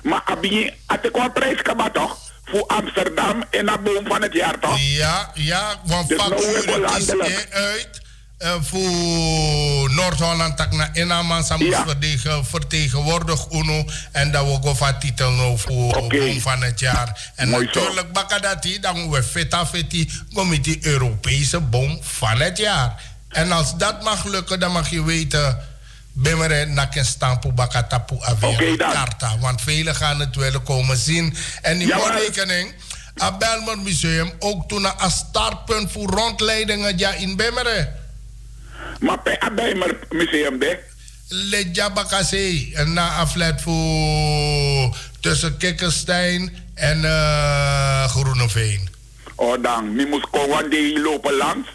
Maar abie, had ik wel prijs kaba toch? Voor Amsterdam en een boom van het jaar toch? Ja, ja, want Dus nou facturen weer is uit. Eh, voor Noord-Holland tak na Inaman sa moest verdegen- vertegenwoordig UNO en dat we go van titel nou voor boom van het jaar. En natuurlijk bakadati dan we feta feti met die Europese boom van het jaar. En als dat mag lukken, dan mag je weten Bemere nak een stampo bakatapu avia karta. Want velen gaan het willen komen zien. En die rekening, het Belmer Museum ook toen een startpunt voor rondleidingen ja, in Bemmeren. Maar bij Abijmer Museum, de, Le Jabakase. Na aflet voor tussen Kikkerstein en uh, Groeneveen. Oh, dan. Mi moest komen die lopen langs.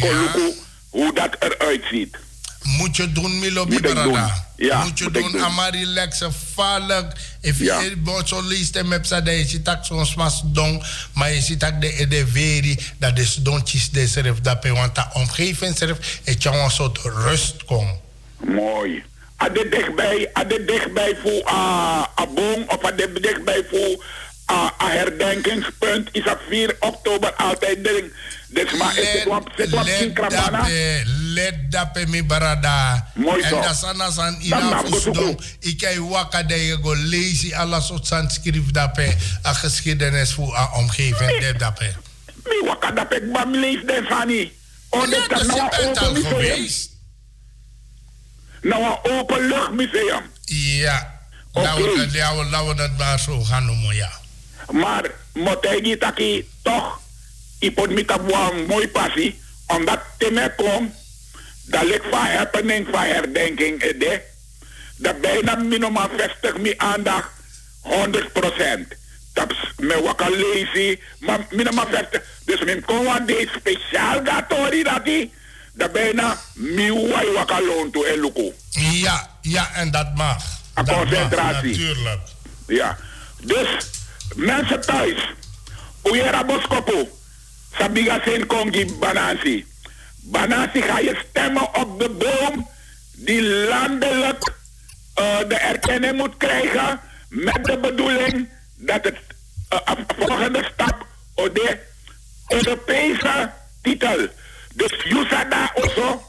Koluku, hoe dat eruit ziet. Moet je doen, Milo. Bibarada. Ja, moet je doen. Amari Lexe, valk. If Ja. je wordt zo leest en met z'n je ziet ook zo'n smas dong, maar je ziet ook de de veri, dat is dontjes de serif, dat pe, want de omgeving serif, het jou een soort rust komt. Mooi. Ade dichtbij, ade dichtbij voor uh, Abong of ade dichtbij voor uh, herdenkingspunt is op 4 oktober altijd ding. Dus maar is het wat zit wat in Krabana? Dape, let dape mi barada. Mooi En dat sana san ina mag ik. Ik kan waka de je go lazy alles soort san skrif dape, a geschiedenis voor a omgeving de dape. Mi waka dat ik bam leef den Fanny. Oh, dit dus nou je een bent al geweest. Nou een openluchtmuseum. Ja. Oké. Laten we dat- laten we- dat maar zo gaan noemen, ja. Maar motegi taki toch ipot mi kabwa mooi passie. Omdat teme kom, dat ligt van happening van herdenking ede. Dat bijna minoma vestig mi aandacht 100%. Dat is me waka lazy, maar minoma vestig. Dus min kom aan deze speciaal gatori dat die. Dat bijna mi wai waka loon to eluku. Ja, ja, en dat mag. Een concentratie. Natuurlijk. Ja. Dus, mensen thuis. Uyera Boskopo. Sabiga Sen Kongi Banasi. Banasi ga je stemmen op de boom die landelijk eh, de erkenning moet krijgen. Met de bedoeling dat het een volgende stap op de Europese titel. Dus Yusada Oso.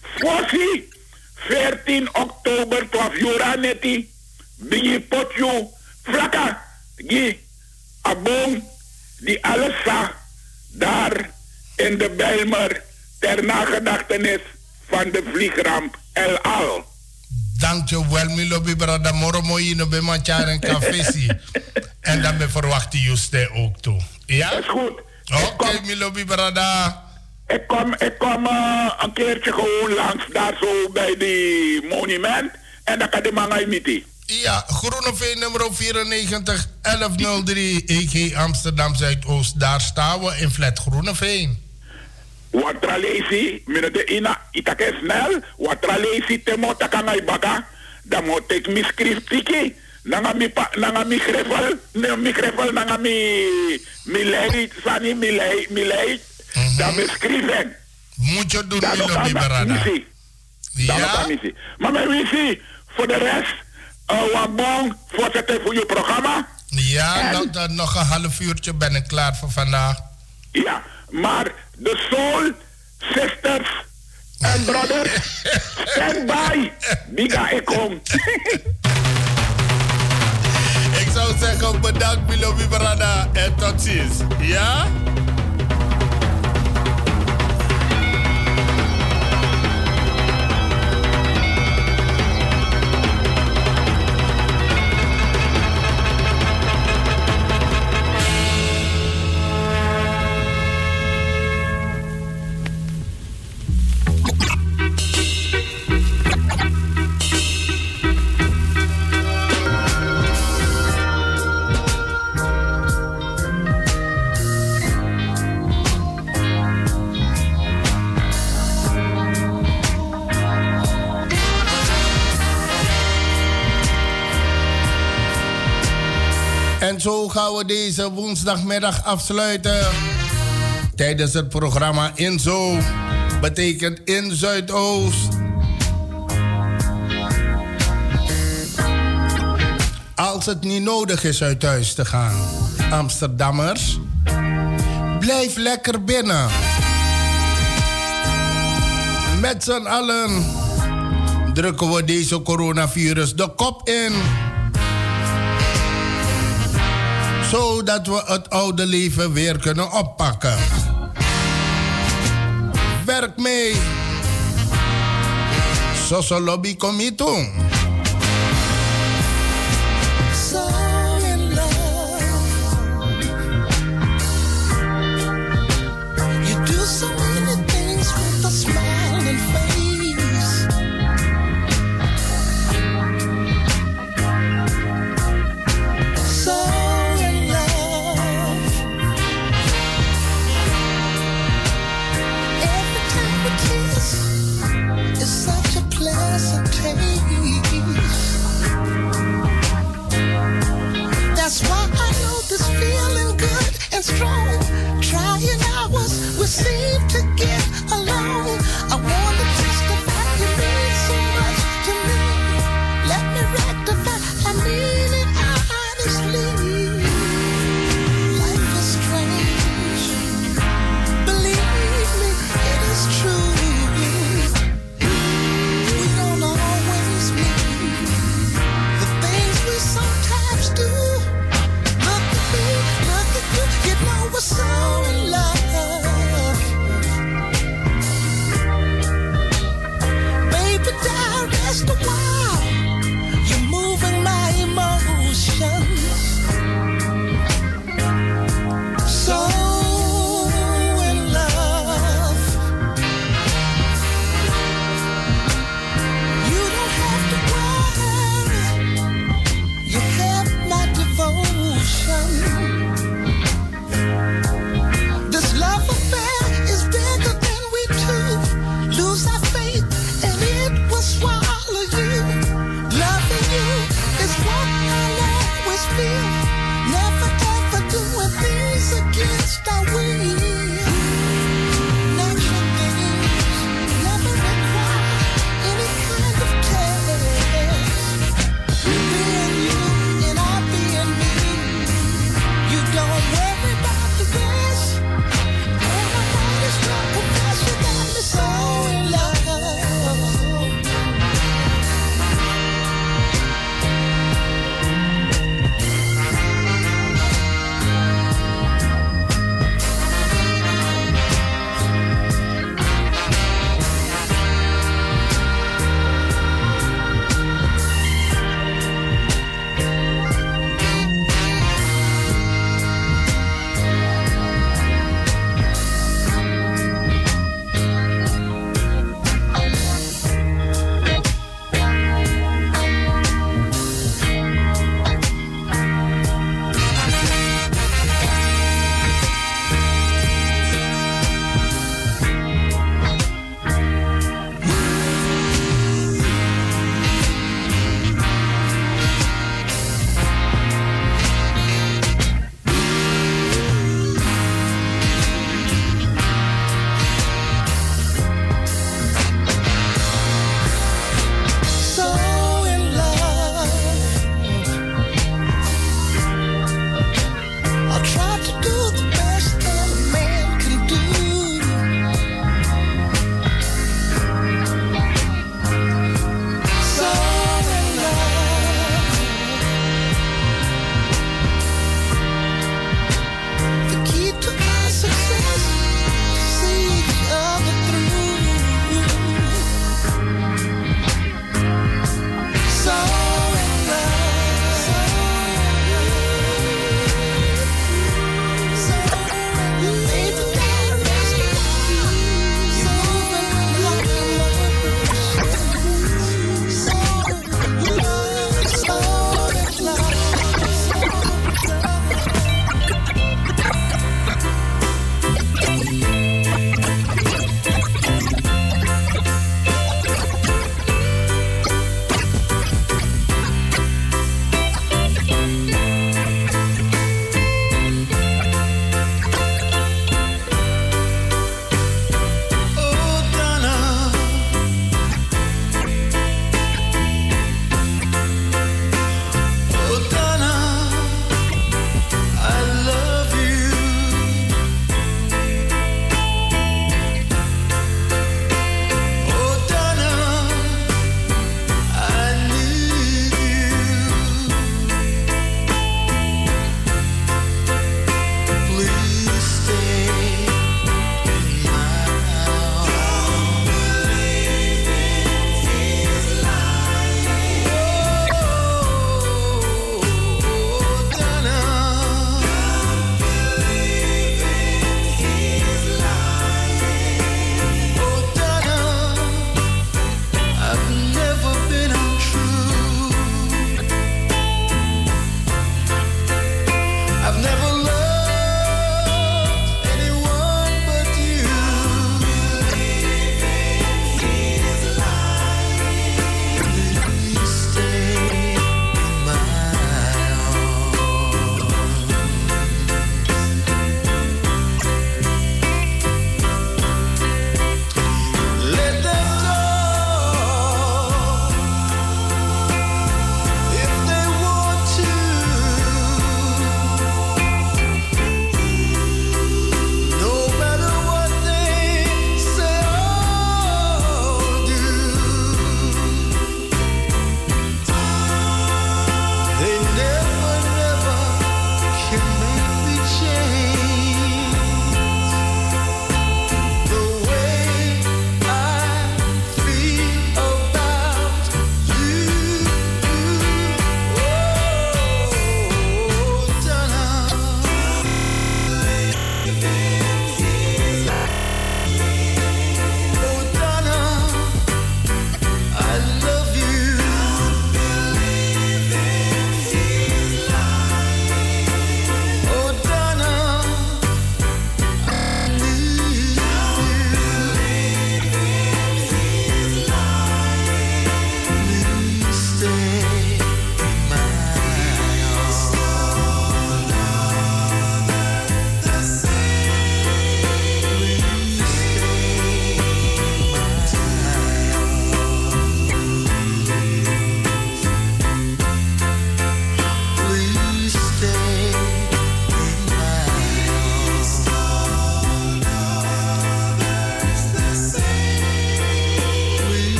Fossi 14 oktober 12 Juraneti. Bigi Potju. Vlaka. Gi. Abong. Die alles zag. Daar in de Bijlmer. Ter nagedachtenis van de vliegramp El Al. Dankjewel, Milo Bibrada. Moro mooi in de manchar en cafesi. En dan verwacht je juste ook toe. Ja? Dat is goed. Oké, Milo Bibrada. Ik kom, ik kom eh, een keertje gewoon langs daar zo bij die monument. En dan kan de manga miti. Ja, Groeneveen nummer 94 1103 EG Amsterdam Zuidoost. Daar staan we in flat Groeneveen. Wat tralesi, mine de ina, itake snel, wat tralesi temo takangai baka, dan moet ik mi skriftiki, nanga mi pa, nanga mi greffel, ne mi greffel, nanga mi, mi lei, sani mi lei, mi lei, dan mi schrijven. Moet je doen, Dan kan. Dan Ja? kan. Maar mijn missie, voor de rest, uh, wat bon, voorzitter voor je programma. Ja, dan nog een half uurtje ben ik klaar voor vandaag. Ja, maar de soul sisters en brothers, stand by. Die ga ik. Ik zou zeggen bedankt Milo Bibrada en tot. Ja? Gaan we deze woensdagmiddag afsluiten. Tijdens het programma Inzo. Betekent in Zuidoost. Als het niet nodig is uit huis te gaan. Amsterdammers. Blijf lekker binnen. Met z'n allen drukken we deze coronavirus de kop in zodat we het oude leven weer kunnen oppakken. Werk mee. Soso lobby comité.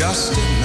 Just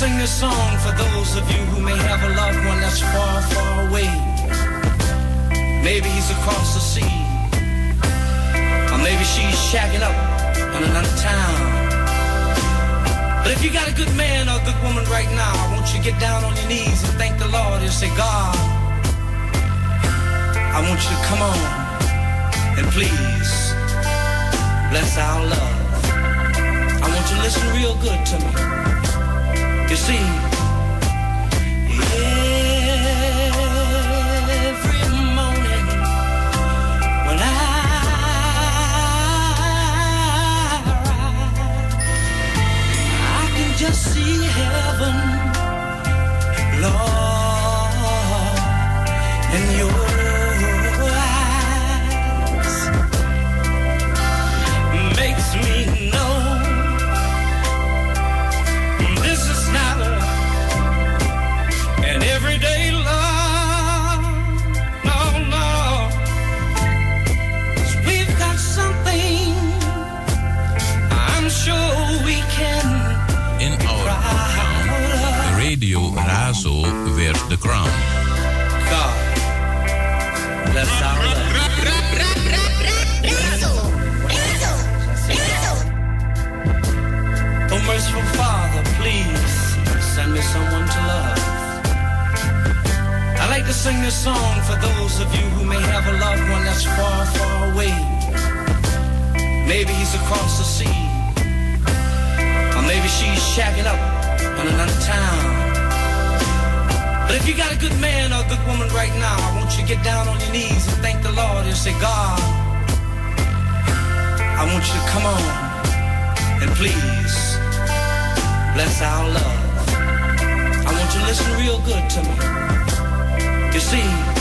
sing this song for those of you who may have a loved one that's far, far away. Maybe he's across the sea, or maybe she's shacking up in another town. But if you got a good man or a good woman right now, I want you to get down on your knees and thank the Lord and say, God, I want you to come on and please bless our love. I want you to listen real good to me. You see, every morning when I I can just see heaven, Lord, in your The Oh, merciful Father, please send me someone to love. I like to sing this song for those of you who may have a loved one that's far, far away. Maybe he's across the sea, or maybe she's shacking up in another town. But if you got a good man or a good woman right now, I want you to get down on your knees and thank the Lord and say, God, I want you to come on and please bless our love. I want you to listen real good to me. You see,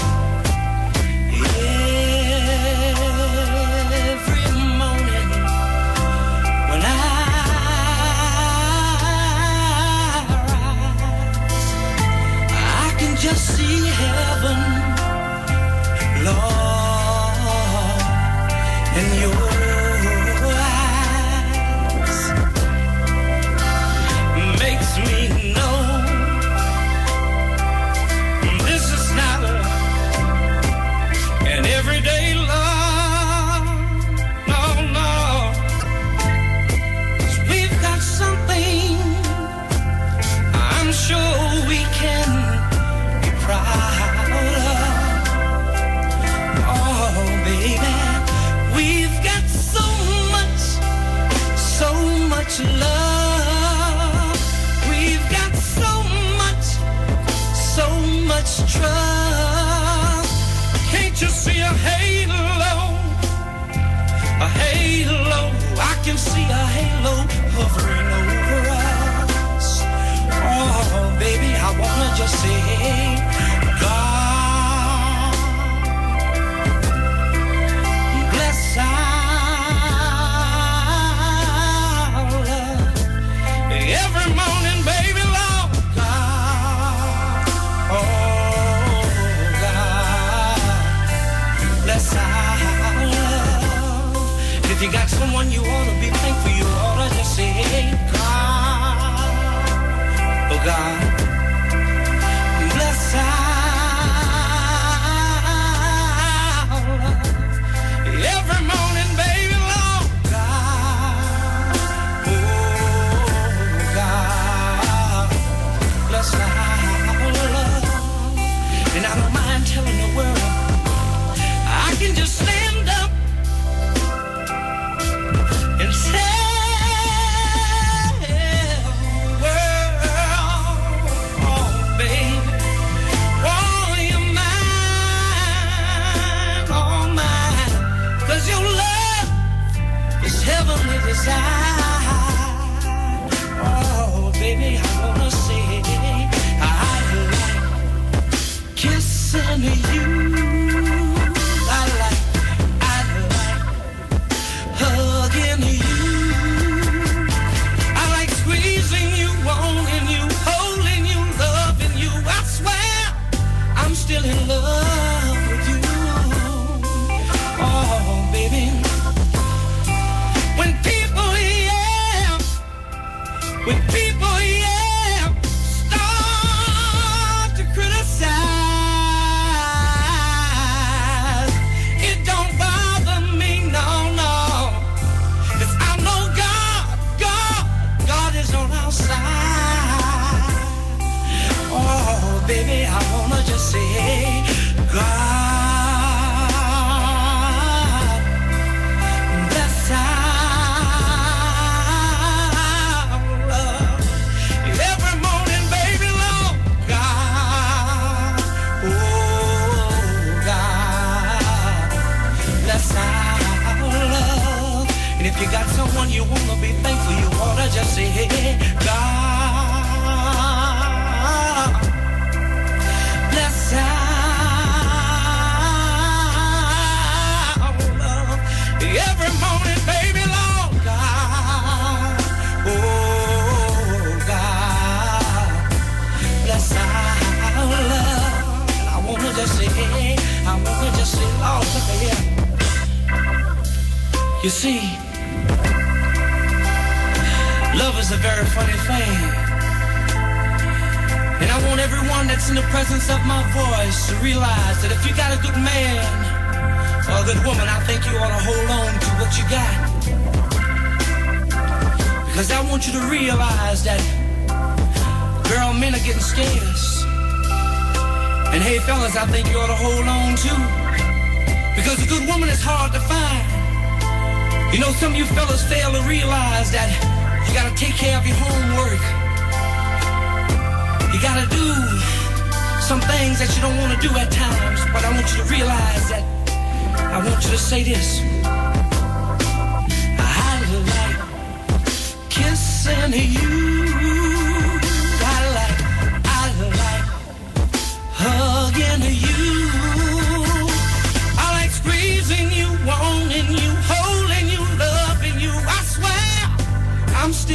heaven, Lord. eu sei.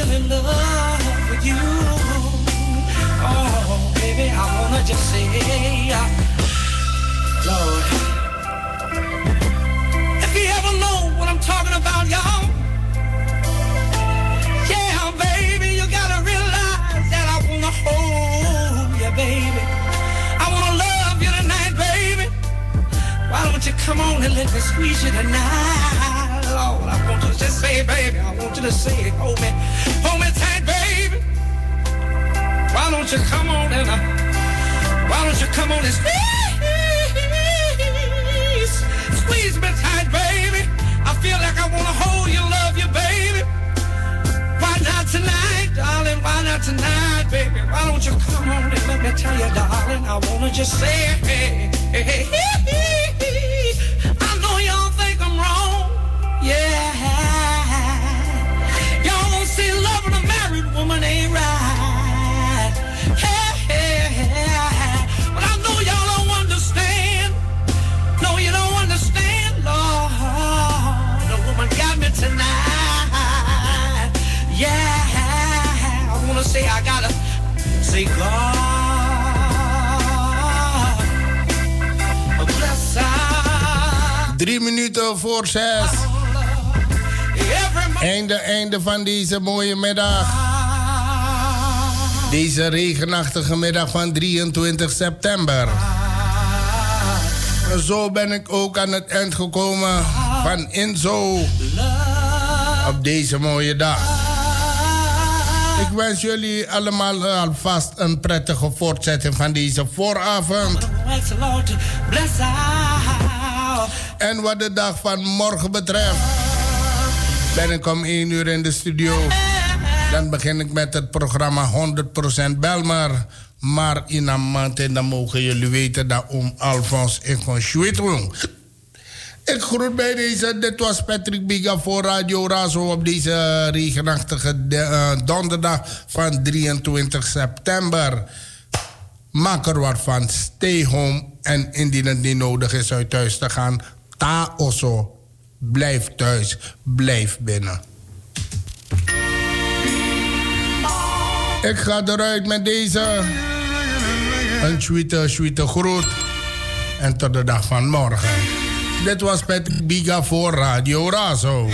Still in love with you. Oh, baby, I wanna just say, Lord, if you ever know what I'm talking about, y'all, yeah, baby, you gotta realize that I wanna hold you, baby. I wanna love you tonight, baby. Why don't you come on and let me squeeze you tonight, Lord? I want to just say, baby, want you to say, it. hold me, hold me tight, baby. Why don't you come on and uh, why don't you come on and squeeze, squeeze me tight, baby? I feel like I wanna hold you, love you, baby. Why not tonight, darling? Why not tonight, baby? Why don't you come on and let me tell you, darling? I wanna just say, hey, hey, hey, hey, hey. I know y'all think I'm wrong, yeah. Drie minuten voor zes. Einde, einde van deze mooie middag. Deze regenachtige middag van 23 september. Zo ben ik ook aan het eind gekomen van Inzo. Op deze mooie dag. Ik wens jullie allemaal alvast een prettige voortzetting van deze vooravond. En wat de dag van morgen betreft, ben ik om 1 uur in de studio. Dan begin ik met het programma 100% Belmar. Maar in een maand en dan mogen jullie weten dat om Alphonse gewoon sweet Ik groet bij deze. Dit was Patrick Biga voor Radio Razo op deze regenachtige eh, donderdag van 23 september. Maak er wat van. Stay home. En indien het niet nodig is uit thuis te gaan, ta osso. Blijf thuis. Blijf binnen. Ik ga eruit met deze. Een sweete, sweete groet. En tot de dag van morgen. Dit was Patrick Biga voor Radio Razo.